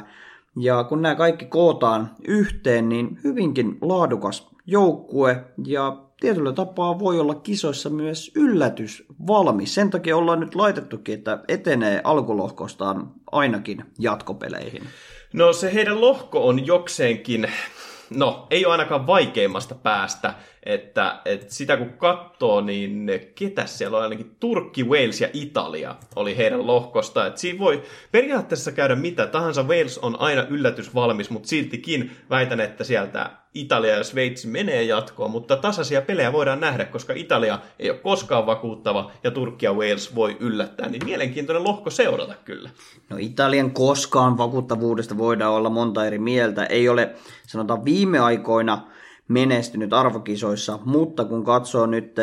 Ja kun nämä kaikki kootaan yhteen, niin hyvinkin laadukas joukkue ja tietyllä tapaa voi olla kisoissa myös yllätys valmis. Sen takia ollaan nyt laitettukin, että etenee alkulohkostaan ainakin jatkopeleihin. No se heidän lohko on jokseenkin no, ei ole ainakaan vaikeimmasta päästä, että, että sitä kun katsoo, niin ketä siellä on ainakin Turkki, Wales ja Italia oli heidän lohkosta. Että siinä voi periaatteessa käydä mitä tahansa. Wales on aina yllätys valmis, mutta siltikin väitän, että sieltä Italia ja Sveitsi menee jatkoon, mutta tasaisia pelejä voidaan nähdä, koska Italia ei ole koskaan vakuuttava ja Turkki ja Wales voi yllättää, niin mielenkiintoinen lohko seurata kyllä. No Italian koskaan vakuuttavuudesta voidaan olla monta eri mieltä. Ei ole, sanotaan viime aikoina, menestynyt arvokisoissa, mutta kun katsoo nyt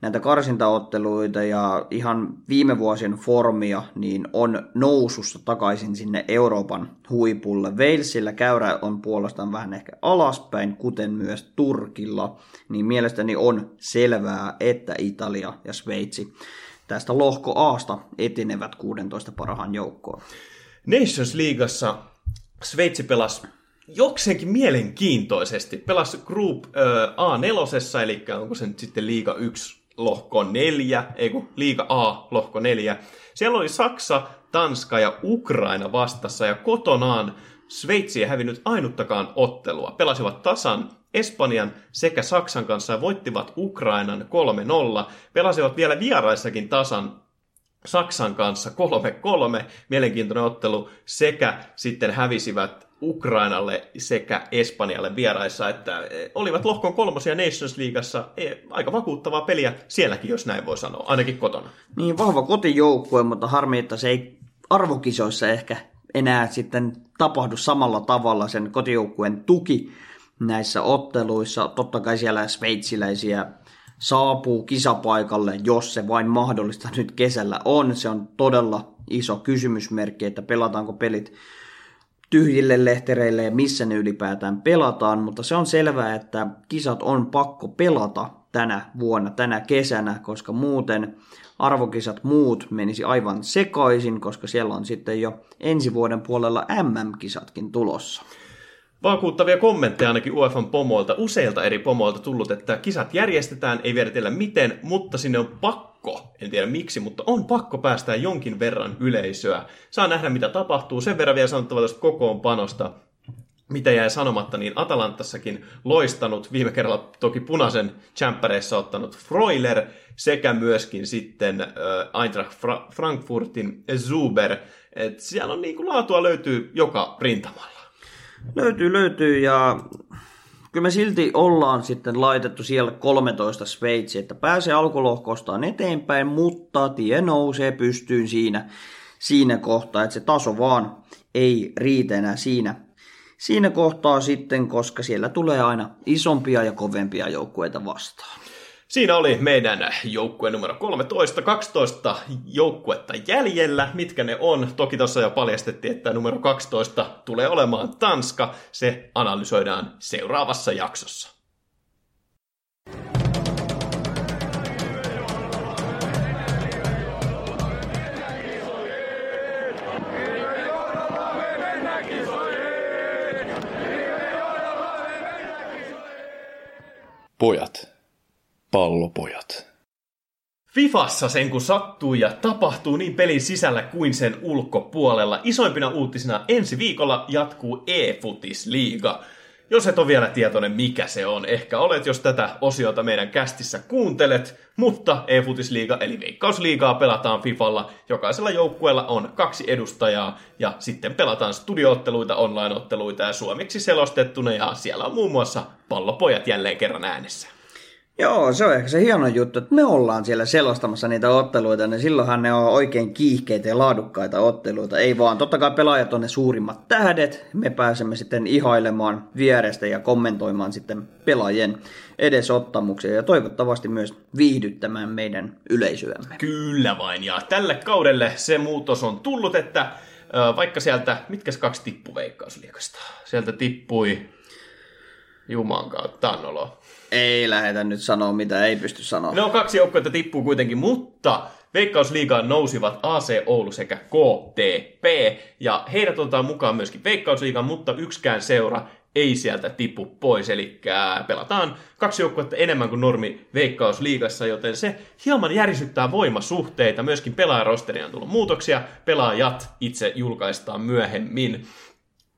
näitä karsintaotteluita ja ihan viime vuosien formia, niin on nousussa takaisin sinne Euroopan huipulle. Walesillä käyrä on puolestaan vähän ehkä alaspäin, kuten myös Turkilla, niin mielestäni on selvää, että Italia ja Sveitsi tästä lohko Aasta etenevät 16 parhaan joukkoon. Nations Leagueassa Sveitsi pelasi jokseenkin mielenkiintoisesti. Pelasi Group A4, eli onko se nyt sitten Liiga 1 lohko 4, ei kun Liiga A lohko 4. Siellä oli Saksa, Tanska ja Ukraina vastassa ja kotonaan Sveitsi ei hävinnyt ainuttakaan ottelua. Pelasivat tasan Espanjan sekä Saksan kanssa ja voittivat Ukrainan 3-0. Pelasivat vielä vieraissakin tasan Saksan kanssa 3-3, mielenkiintoinen ottelu, sekä sitten hävisivät Ukrainalle sekä Espanjalle vieraissa, että e, olivat lohkon kolmosia Nations Leagueassa. E, aika vakuuttavaa peliä sielläkin, jos näin voi sanoa, ainakin kotona. Niin, vahva kotijoukkue, mutta harmi, että se ei arvokisoissa ehkä enää sitten tapahdu samalla tavalla sen kotijoukkueen tuki näissä otteluissa. Totta kai siellä sveitsiläisiä saapuu kisapaikalle, jos se vain mahdollista nyt kesällä on. Se on todella iso kysymysmerkki, että pelataanko pelit tyhjille lehtereille ja missä ne ylipäätään pelataan, mutta se on selvää, että kisat on pakko pelata tänä vuonna, tänä kesänä, koska muuten arvokisat muut menisi aivan sekaisin, koska siellä on sitten jo ensi vuoden puolella MM-kisatkin tulossa. Vakuuttavia kommentteja ainakin UEFan pomoilta, useilta eri pomoilta tullut, että kisat järjestetään, ei viedetellä miten, mutta sinne on pakko, en tiedä miksi, mutta on pakko päästää jonkin verran yleisöä. Saa nähdä mitä tapahtuu, sen verran vielä sanottava tästä kokoonpanosta. mitä jäi sanomatta, niin Atalantassakin loistanut, viime kerralla toki punaisen tsemppäreissä ottanut Freuler sekä myöskin sitten äh, Eintracht Frankfurtin Zuber. Et siellä on niin kuin laatua löytyy joka rintamalla. Löytyy, löytyy ja kyllä me silti ollaan sitten laitettu siellä 13 Sveitsi, että pääsee alkulohkostaan eteenpäin, mutta tie nousee pystyyn siinä, siinä kohtaa, että se taso vaan ei riitä enää siinä, siinä kohtaa sitten, koska siellä tulee aina isompia ja kovempia joukkueita vastaan. Siinä oli meidän joukkue numero 13, 12 joukkuetta jäljellä. Mitkä ne on? Toki tuossa jo paljastettiin, että numero 12 tulee olemaan Tanska. Se analysoidaan seuraavassa jaksossa. Pojat pallopojat. Fifassa sen kun sattuu ja tapahtuu niin pelin sisällä kuin sen ulkopuolella. Isoimpina uutisina ensi viikolla jatkuu e-futisliiga. Jos et ole vielä tietoinen mikä se on, ehkä olet, jos tätä osiota meidän kästissä kuuntelet, mutta e-futisliiga eli veikkausliigaa pelataan Fifalla. Jokaisella joukkueella on kaksi edustajaa ja sitten pelataan studiootteluita, online-otteluita ja suomeksi selostettuna ja siellä on muun muassa pallopojat jälleen kerran äänessä. Joo, se on ehkä se hieno juttu, että me ollaan siellä selostamassa niitä otteluita, niin silloinhan ne on oikein kiihkeitä ja laadukkaita otteluita. Ei vaan, totta kai pelaajat on ne suurimmat tähdet, me pääsemme sitten ihailemaan vierestä ja kommentoimaan sitten pelaajien edesottamuksia ja toivottavasti myös viihdyttämään meidän yleisöämme. Kyllä vain, ja tälle kaudelle se muutos on tullut, että vaikka sieltä, mitkä kaksi tippu veikkausliikasta? Sieltä tippui Juman kautta, Tannolo. Ei lähetä nyt sanoa, mitä ei pysty sanoa. No kaksi joukkuetta tippuu kuitenkin, mutta Veikkausliigaan nousivat AC Oulu sekä KTP, ja heidät otetaan mukaan myöskin Veikkausliigaan, mutta yksikään seura ei sieltä tipu pois, eli pelataan kaksi joukkuetta enemmän kuin normi Veikkausliigassa, joten se hieman järisyttää voimasuhteita, myöskin pelaajarosteriin on tullut muutoksia, pelaajat itse julkaistaan myöhemmin.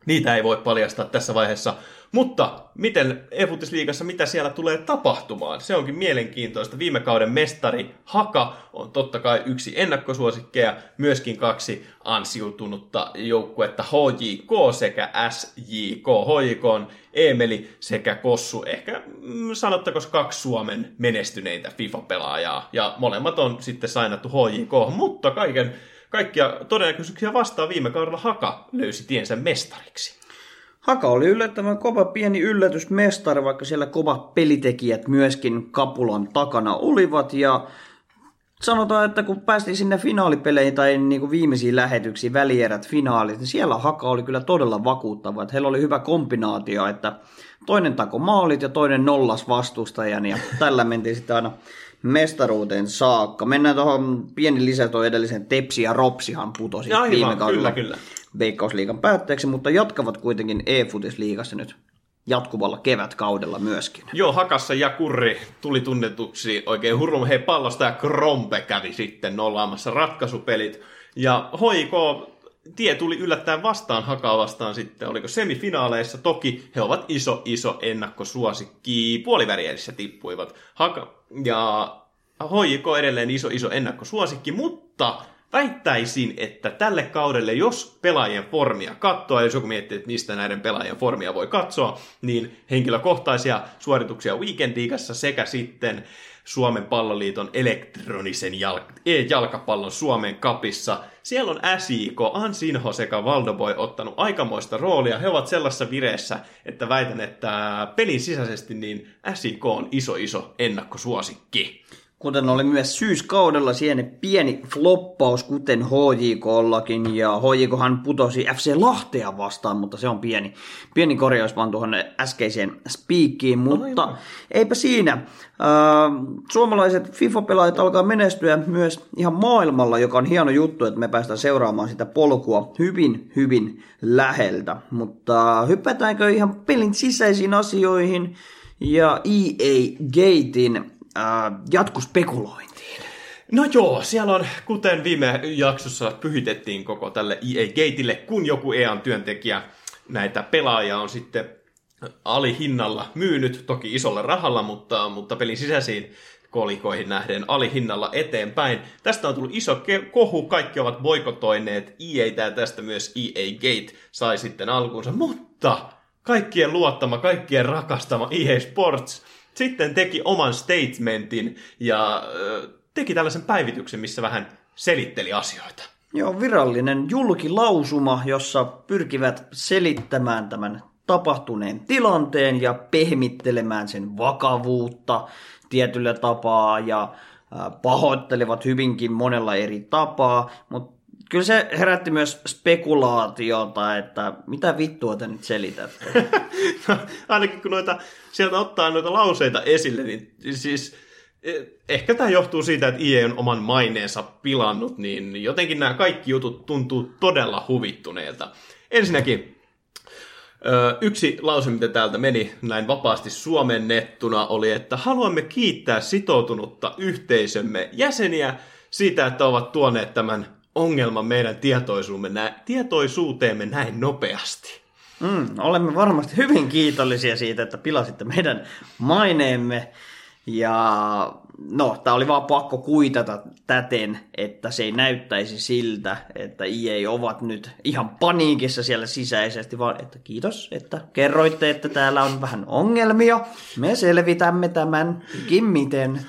Niitä ei voi paljastaa tässä vaiheessa, mutta miten Efutisliigassa, mitä siellä tulee tapahtumaan? Se onkin mielenkiintoista. Viime kauden mestari Haka on totta kai yksi ennakkosuosikkeja, myöskin kaksi ansiutunutta joukkuetta HJK sekä SJK. HJK on Emeli sekä Kossu, ehkä mm, sanottako kaksi Suomen menestyneitä FIFA-pelaajaa. Ja molemmat on sitten sainattu HJK, mutta kaiken kaikkia todennäköisyyksiä vastaan viime kaudella Haka löysi tiensä mestariksi. Haka oli yllättävän kova pieni yllätysmestari, vaikka siellä kovat pelitekijät myöskin kapulan takana olivat. Ja sanotaan, että kun päästiin sinne finaalipeleihin tai niin kuin viimeisiin lähetyksiin, välierät, finaalit, niin siellä Haka oli kyllä todella vakuuttava. Että heillä oli hyvä kombinaatio, että toinen tako maalit ja toinen nollas vastustajan ja tällä mentiin sitten aina mestaruuteen saakka. Mennään tuohon pieni lisä tuo edellisen Tepsi ja Ropsihan putosi Aivan, viime kaudella. Kyllä, kyllä. Veikkausliigan päätteeksi, mutta jatkavat kuitenkin e-futisliigassa nyt jatkuvalla kevätkaudella myöskin. Joo, Hakassa ja Kurri tuli tunnetuksi oikein hurlum hei pallosta ja Krompe kävi sitten nollaamassa ratkaisupelit. Ja HIK tie tuli yllättäen vastaan Hakaa vastaan sitten, oliko semifinaaleissa. Toki he ovat iso, iso ennakkosuosikki. Puolivärierissä tippuivat. Haka ja HJK edelleen iso, iso ennakkosuosikki, mutta väittäisin, että tälle kaudelle, jos pelaajien formia katsoa, jos joku miettii, että mistä näiden pelaajien formia voi katsoa, niin henkilökohtaisia suorituksia Weekend sekä sitten Suomen palloliiton elektronisen jalk- e-jalkapallon Suomen kapissa. Siellä on SIK, Ansinho sekä Valdoboy ottanut aikamoista roolia. He ovat sellaisessa vireessä, että väitän, että pelin sisäisesti niin SIK on iso iso ennakkosuosikki. Kuten oli myös syyskaudella siihen pieni floppaus, kuten HJKllakin, ja HJKhan putosi FC Lahtea vastaan, mutta se on pieni, pieni korjaus vaan tuohon äskeiseen spiikkiin, mutta Aivan. eipä siinä. Äh, suomalaiset FIFA-pelaajat alkaa menestyä myös ihan maailmalla, joka on hieno juttu, että me päästään seuraamaan sitä polkua hyvin, hyvin läheltä. Mutta hypätäänkö ihan pelin sisäisiin asioihin ja EA Gatein äh, jatkospekulointiin. No joo, siellä on, kuten viime jaksossa pyhitettiin koko tälle EA Gateille, kun joku EAN työntekijä näitä pelaajia on sitten alihinnalla myynyt, toki isolla rahalla, mutta, mutta pelin sisäisiin kolikoihin nähden alihinnalla eteenpäin. Tästä on tullut iso kohu, kaikki ovat boikotoineet EA ja tästä myös EA Gate sai sitten alkuunsa, mutta kaikkien luottama, kaikkien rakastama EA Sports sitten teki oman statementin ja teki tällaisen päivityksen, missä vähän selitteli asioita. Joo, virallinen julkilausuma, jossa pyrkivät selittämään tämän tapahtuneen tilanteen ja pehmittelemään sen vakavuutta tietyllä tapaa ja pahoittelevat hyvinkin monella eri tapaa, mutta kyllä se herätti myös spekulaatiota, että mitä vittua te nyt selitätte? Ainakin kun noita, sieltä ottaa noita lauseita esille, niin siis e, ehkä tämä johtuu siitä, että IE on oman maineensa pilannut, niin jotenkin nämä kaikki jutut tuntuu todella huvittuneilta. Ensinnäkin Yksi lause, mitä täältä meni näin vapaasti suomennettuna, oli, että haluamme kiittää sitoutunutta yhteisömme jäseniä siitä, että ovat tuoneet tämän ongelman meidän tietoisuuteemme näin nopeasti. Mm, olemme varmasti hyvin kiitollisia siitä, että pilasitte meidän maineemme. Ja no, tämä oli vaan pakko kuitata täten, että se ei näyttäisi siltä, että EA ovat nyt ihan paniikissa siellä sisäisesti, vaan että kiitos, että kerroitte, että täällä on vähän ongelmia. Me selvitämme tämän miten.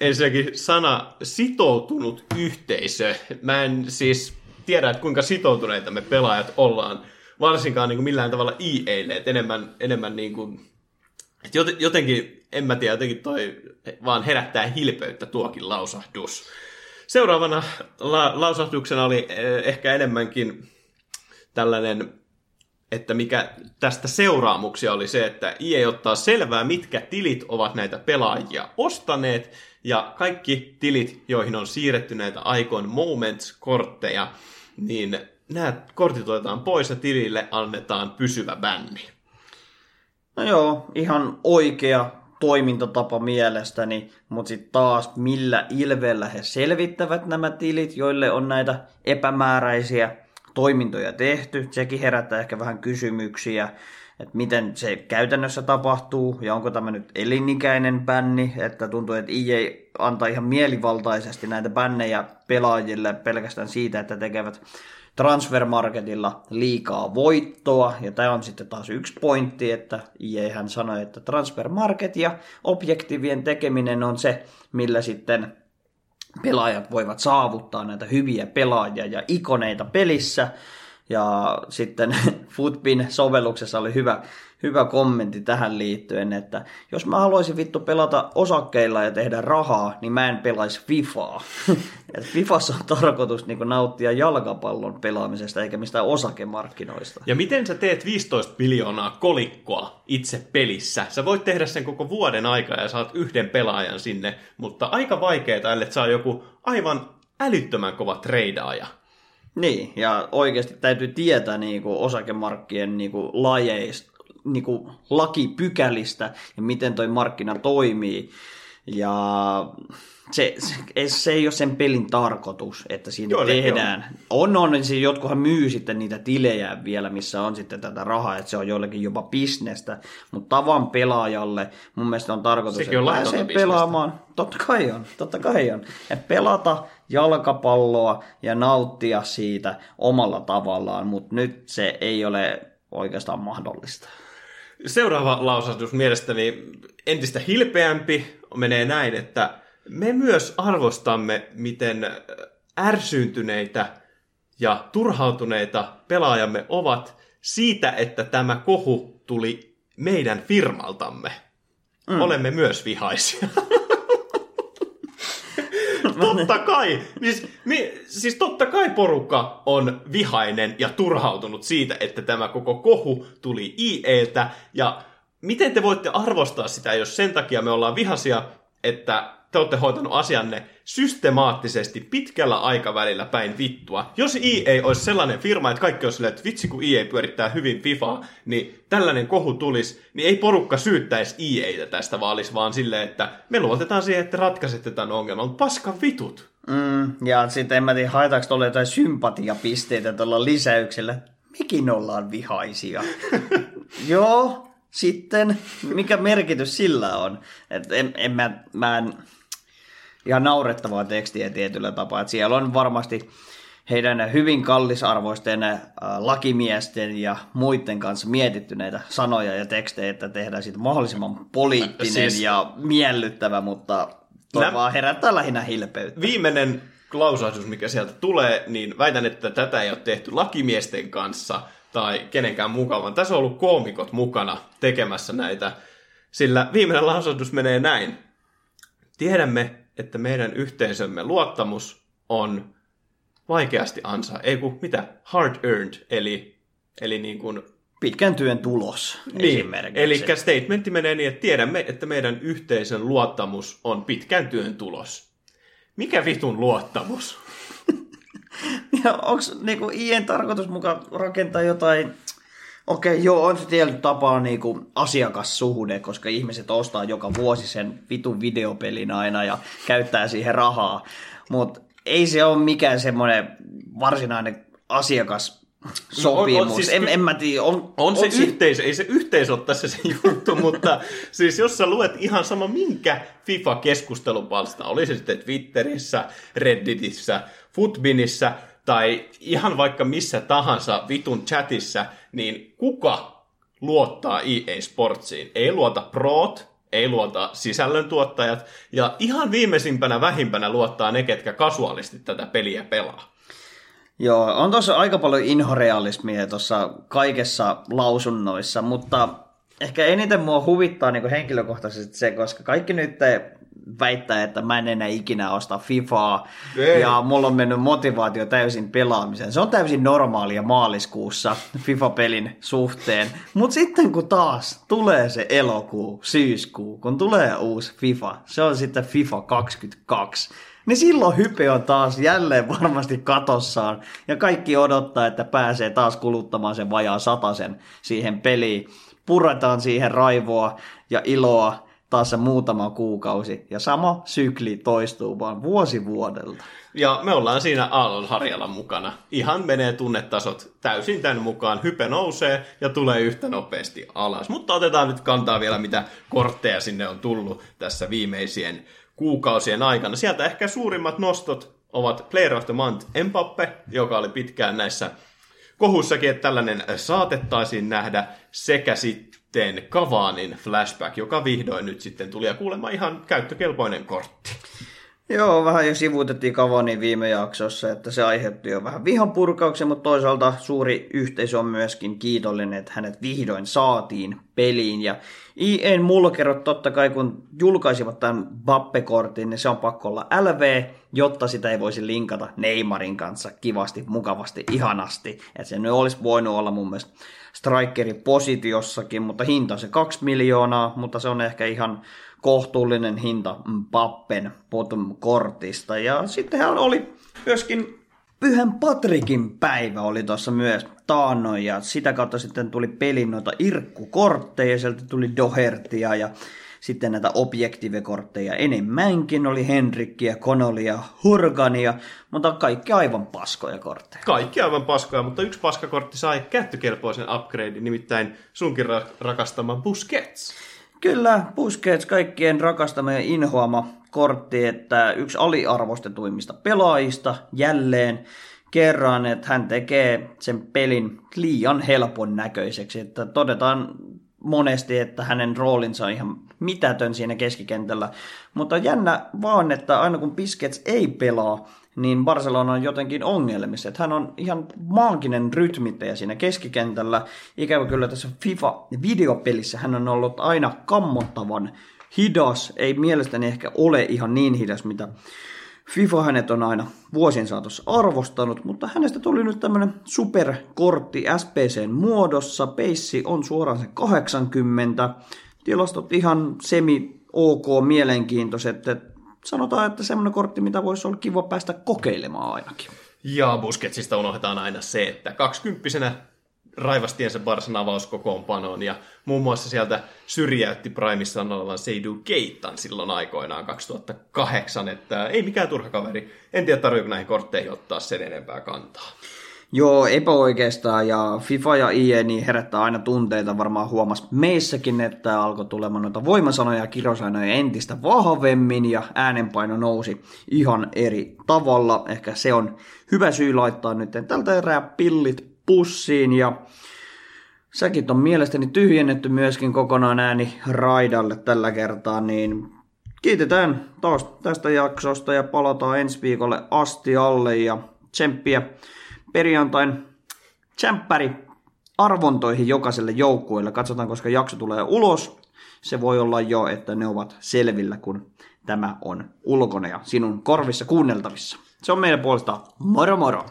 Ensinnäkin sana sitoutunut yhteisö. Mä en siis tiedä, että kuinka sitoutuneita me pelaajat ollaan, varsinkaan niin kuin millään tavalla EAlle, että enemmän, enemmän niin kuin jotenkin, en mä tiedä, jotenkin toi vaan herättää hilpeyttä tuokin lausahdus. Seuraavana la- lausahduksena oli eh, ehkä enemmänkin tällainen, että mikä tästä seuraamuksia oli se, että IE ottaa selvää, mitkä tilit ovat näitä pelaajia ostaneet, ja kaikki tilit, joihin on siirretty näitä Icon Moments-kortteja, niin nämä kortit otetaan pois ja tilille annetaan pysyvä bänni. No joo, ihan oikea toimintatapa mielestäni, mutta sitten taas millä ilveellä he selvittävät nämä tilit, joille on näitä epämääräisiä toimintoja tehty. Sekin herättää ehkä vähän kysymyksiä, että miten se käytännössä tapahtuu ja onko tämä nyt elinikäinen bänni, että tuntuu, että EA antaa ihan mielivaltaisesti näitä bännejä pelaajille pelkästään siitä, että tekevät transfermarketilla liikaa voittoa, ja tämä on sitten taas yksi pointti, että IE hän sanoi, että transfermarket ja objektiivien tekeminen on se, millä sitten pelaajat voivat saavuttaa näitä hyviä pelaajia ja ikoneita pelissä, ja sitten Footbin sovelluksessa oli hyvä hyvä kommentti tähän liittyen, että jos mä haluaisin vittu pelata osakkeilla ja tehdä rahaa, niin mä en pelaisi FIFAa. Et FIFassa on tarkoitus niin nauttia jalkapallon pelaamisesta eikä mistään osakemarkkinoista. Ja miten sä teet 15 miljoonaa kolikkoa itse pelissä? Sä voit tehdä sen koko vuoden aikaa ja saat yhden pelaajan sinne, mutta aika vaikeaa, ellei saa joku aivan älyttömän kova treidaaja. Niin, ja oikeasti täytyy tietää niin kuin osakemarkkien niin kuin lajeista, niin kuin lakipykälistä ja miten toi markkina toimii. Ja se, se, se ei ole sen pelin tarkoitus, että siinä Joo, tehdään. On, on, niin siis jotkuhan myy sitten niitä tilejä vielä, missä on sitten tätä rahaa, että se on joillekin jopa bisnestä. Mutta tavan pelaajalle mun mielestä on tarkoitus, Sekin että pääsee pelaamaan. Totta kai on, totta kai on. Ja pelata jalkapalloa ja nauttia siitä omalla tavallaan, mutta nyt se ei ole oikeastaan mahdollista. Seuraava lausahdus mielestäni entistä hilpeämpi menee näin, että me myös arvostamme, miten ärsyyntyneitä ja turhautuneita pelaajamme ovat siitä, että tämä kohu tuli meidän firmaltamme. Mm. Olemme myös vihaisia. totta kai. Siis, mi, siis totta kai porukka on vihainen ja turhautunut siitä, että tämä koko kohu tuli IEltä. Ja miten te voitte arvostaa sitä, jos sen takia me ollaan vihasia, että te olette hoitanut asianne systemaattisesti pitkällä aikavälillä päin vittua. Jos EA olisi sellainen firma, että kaikki olisi silleen, että vitsi kun EA pyörittää hyvin FIFAa, niin tällainen kohu tulisi, niin ei porukka syyttäisi EAtä tästä, vaan olisi vaan silleen, että me luotetaan siihen, että ratkaisette tämän ongelman, mutta paska vitut. Mm, ja sitten en mä tiedä, haetaanko tuolla jotain sympatiapisteitä tuolla lisäyksellä. mekin ollaan vihaisia. Joo, sitten mikä merkitys sillä on? Et en, en mä, mä en, ihan naurettavaa tekstiä tietyllä tapaa. Et siellä on varmasti heidän hyvin kallisarvoisten äh, lakimiesten ja muiden kanssa mietitty näitä sanoja ja tekstejä, että tehdään siitä mahdollisimman poliittinen siis... ja miellyttävä, mutta toi Lä... vaan herättää lähinnä hilpeyttä. Viimeinen klausahdus, mikä sieltä tulee, niin väitän, että tätä ei ole tehty lakimiesten kanssa tai kenenkään mukavan. Tässä on ollut koomikot mukana tekemässä näitä, sillä viimeinen lausahdus menee näin. Tiedämme, että meidän yhteisömme luottamus on vaikeasti ansa, ei kun mitä, hard earned, eli, eli niin kuin pitkän työn tulos niin, esimerkiksi. Eli statementti menee niin, että tiedämme, että meidän yhteisön luottamus on pitkän työn tulos. Mikä vitun luottamus? ja onko niinku IEN tarkoitus mukaan rakentaa jotain Okei, joo, on se tietyllä tapaa niinku asiakassuhde, koska ihmiset ostaa joka vuosi sen vitun videopelin aina ja käyttää siihen rahaa. Mutta ei se ole mikään semmoinen varsinainen asiakas sopimus. No on, on, siis, en, en mä tiedä. On, on, on se si- yhteisö, ei se yhteisö ole tässä se juttu, mutta siis jos sä luet ihan sama minkä FIFA-keskustelupalsta, oli se sitten Twitterissä, Redditissä, Footbinissä tai ihan vaikka missä tahansa vitun chatissa, niin kuka luottaa EA Sportsiin? Ei luota Proot, ei luota sisällöntuottajat, ja ihan viimeisimpänä vähimpänä luottaa ne, ketkä kasuaalisti tätä peliä pelaa. Joo, on tuossa aika paljon inhorealismia tuossa kaikessa lausunnoissa, mutta ehkä eniten mua huvittaa niin henkilökohtaisesti se, koska kaikki nyt väittää, että mä en enää ikinä osta FIFAa Ei. ja mulla on mennyt motivaatio täysin pelaamiseen. Se on täysin normaalia maaliskuussa FIFA-pelin suhteen, mutta sitten kun taas tulee se elokuu, syyskuu, kun tulee uusi FIFA, se on sitten FIFA 22, niin silloin hype on taas jälleen varmasti katossaan ja kaikki odottaa, että pääsee taas kuluttamaan sen vajaa satasen siihen peliin. Puretaan siihen raivoa ja iloa taas se muutama kuukausi, ja sama sykli toistuu vaan vuosi vuodelta. Ja me ollaan siinä aallonharjalla mukana. Ihan menee tunnetasot täysin tämän mukaan. Hype nousee ja tulee yhtä nopeasti alas. Mutta otetaan nyt kantaa vielä, mitä kortteja sinne on tullut tässä viimeisien kuukausien aikana. Sieltä ehkä suurimmat nostot ovat Player of the Month Empappe, joka oli pitkään näissä kohussakin, että tällainen saatettaisiin nähdä, sekä sitten Kavaanin flashback, joka vihdoin nyt sitten tuli ja kuulemma ihan käyttökelpoinen kortti. Joo, vähän jo sivuutettiin Kavanin viime jaksossa, että se aiheutti jo vähän vihan purkauksen, mutta toisaalta suuri yhteisö on myöskin kiitollinen, että hänet vihdoin saatiin peliin. Ja IEn mulkerot totta kai, kun julkaisivat tämän Bappe-kortin, niin se on pakko olla LV, jotta sitä ei voisi linkata Neymarin kanssa kivasti, mukavasti, ihanasti. Että se nyt olisi voinut olla mun mielestä strikerin positiossakin, mutta hinta se 2 miljoonaa, mutta se on ehkä ihan kohtuullinen hinta Pappen bottom-kortista. Ja sitten hän oli myöskin Pyhän Patrikin päivä oli tuossa myös taannoin ja sitä kautta sitten tuli pelin noita irkkukortteja, sieltä tuli Dohertia ja sitten näitä objektiivikortteja enemmänkin oli Henrikkiä, Konolia, Hurgania, mutta kaikki aivan paskoja kortteja. Kaikki aivan paskoja, mutta yksi paskakortti sai käyttökelpoisen upgrade, nimittäin sunkin ra- rakastama Busquets. Kyllä, Busquets kaikkien rakastama ja inhoama kortti, että yksi aliarvostetuimmista pelaajista jälleen kerran, että hän tekee sen pelin liian helpon näköiseksi. Että todetaan monesti, että hänen roolinsa on ihan mitätön siinä keskikentällä. Mutta jännä vaan, että aina kun Piskets ei pelaa, niin Barcelona on jotenkin ongelmissa. Että hän on ihan maaginen rytmittäjä siinä keskikentällä. Ikävä kyllä tässä FIFA-videopelissä hän on ollut aina kammottavan hidas. Ei mielestäni ehkä ole ihan niin hidas, mitä FIFA hänet on aina vuosien saatossa arvostanut, mutta hänestä tuli nyt tämmönen superkortti SPCn muodossa. Peissi on suoraan se 80. Tilastot ihan semi ok mielenkiintoiset. Sanotaan, että semmoinen kortti, mitä voisi olla kiva päästä kokeilemaan ainakin. Ja Busquetsista unohdetaan aina se, että 20 raivastiensa Barsan avauskokoonpanoon ja muun muassa sieltä syrjäytti Primissa olevan Seidu Keitan silloin aikoinaan 2008, että ei mikään turha kaveri. En tiedä, tarvitseeko näihin kortteihin ottaa sen enempää kantaa. Joo, epäoikeastaan ja FIFA ja IE niin herättää aina tunteita. Varmaan huomas meissäkin, että alkoi tulemaan noita voimasanoja ja kirosanoja entistä vahvemmin ja äänenpaino nousi ihan eri tavalla. Ehkä se on hyvä syy laittaa nyt tältä erää pillit pussiin ja Säkin on mielestäni tyhjennetty myöskin kokonaan ääni raidalle tällä kertaa, niin kiitetään taas tästä jaksosta ja palataan ensi viikolle asti alle ja tsemppiä perjantain tsemppäri arvontoihin jokaiselle joukkueelle. Katsotaan, koska jakso tulee ulos. Se voi olla jo, että ne ovat selvillä, kun tämä on ulkona ja sinun korvissa kuunneltavissa. Se on meidän puolesta moro moro!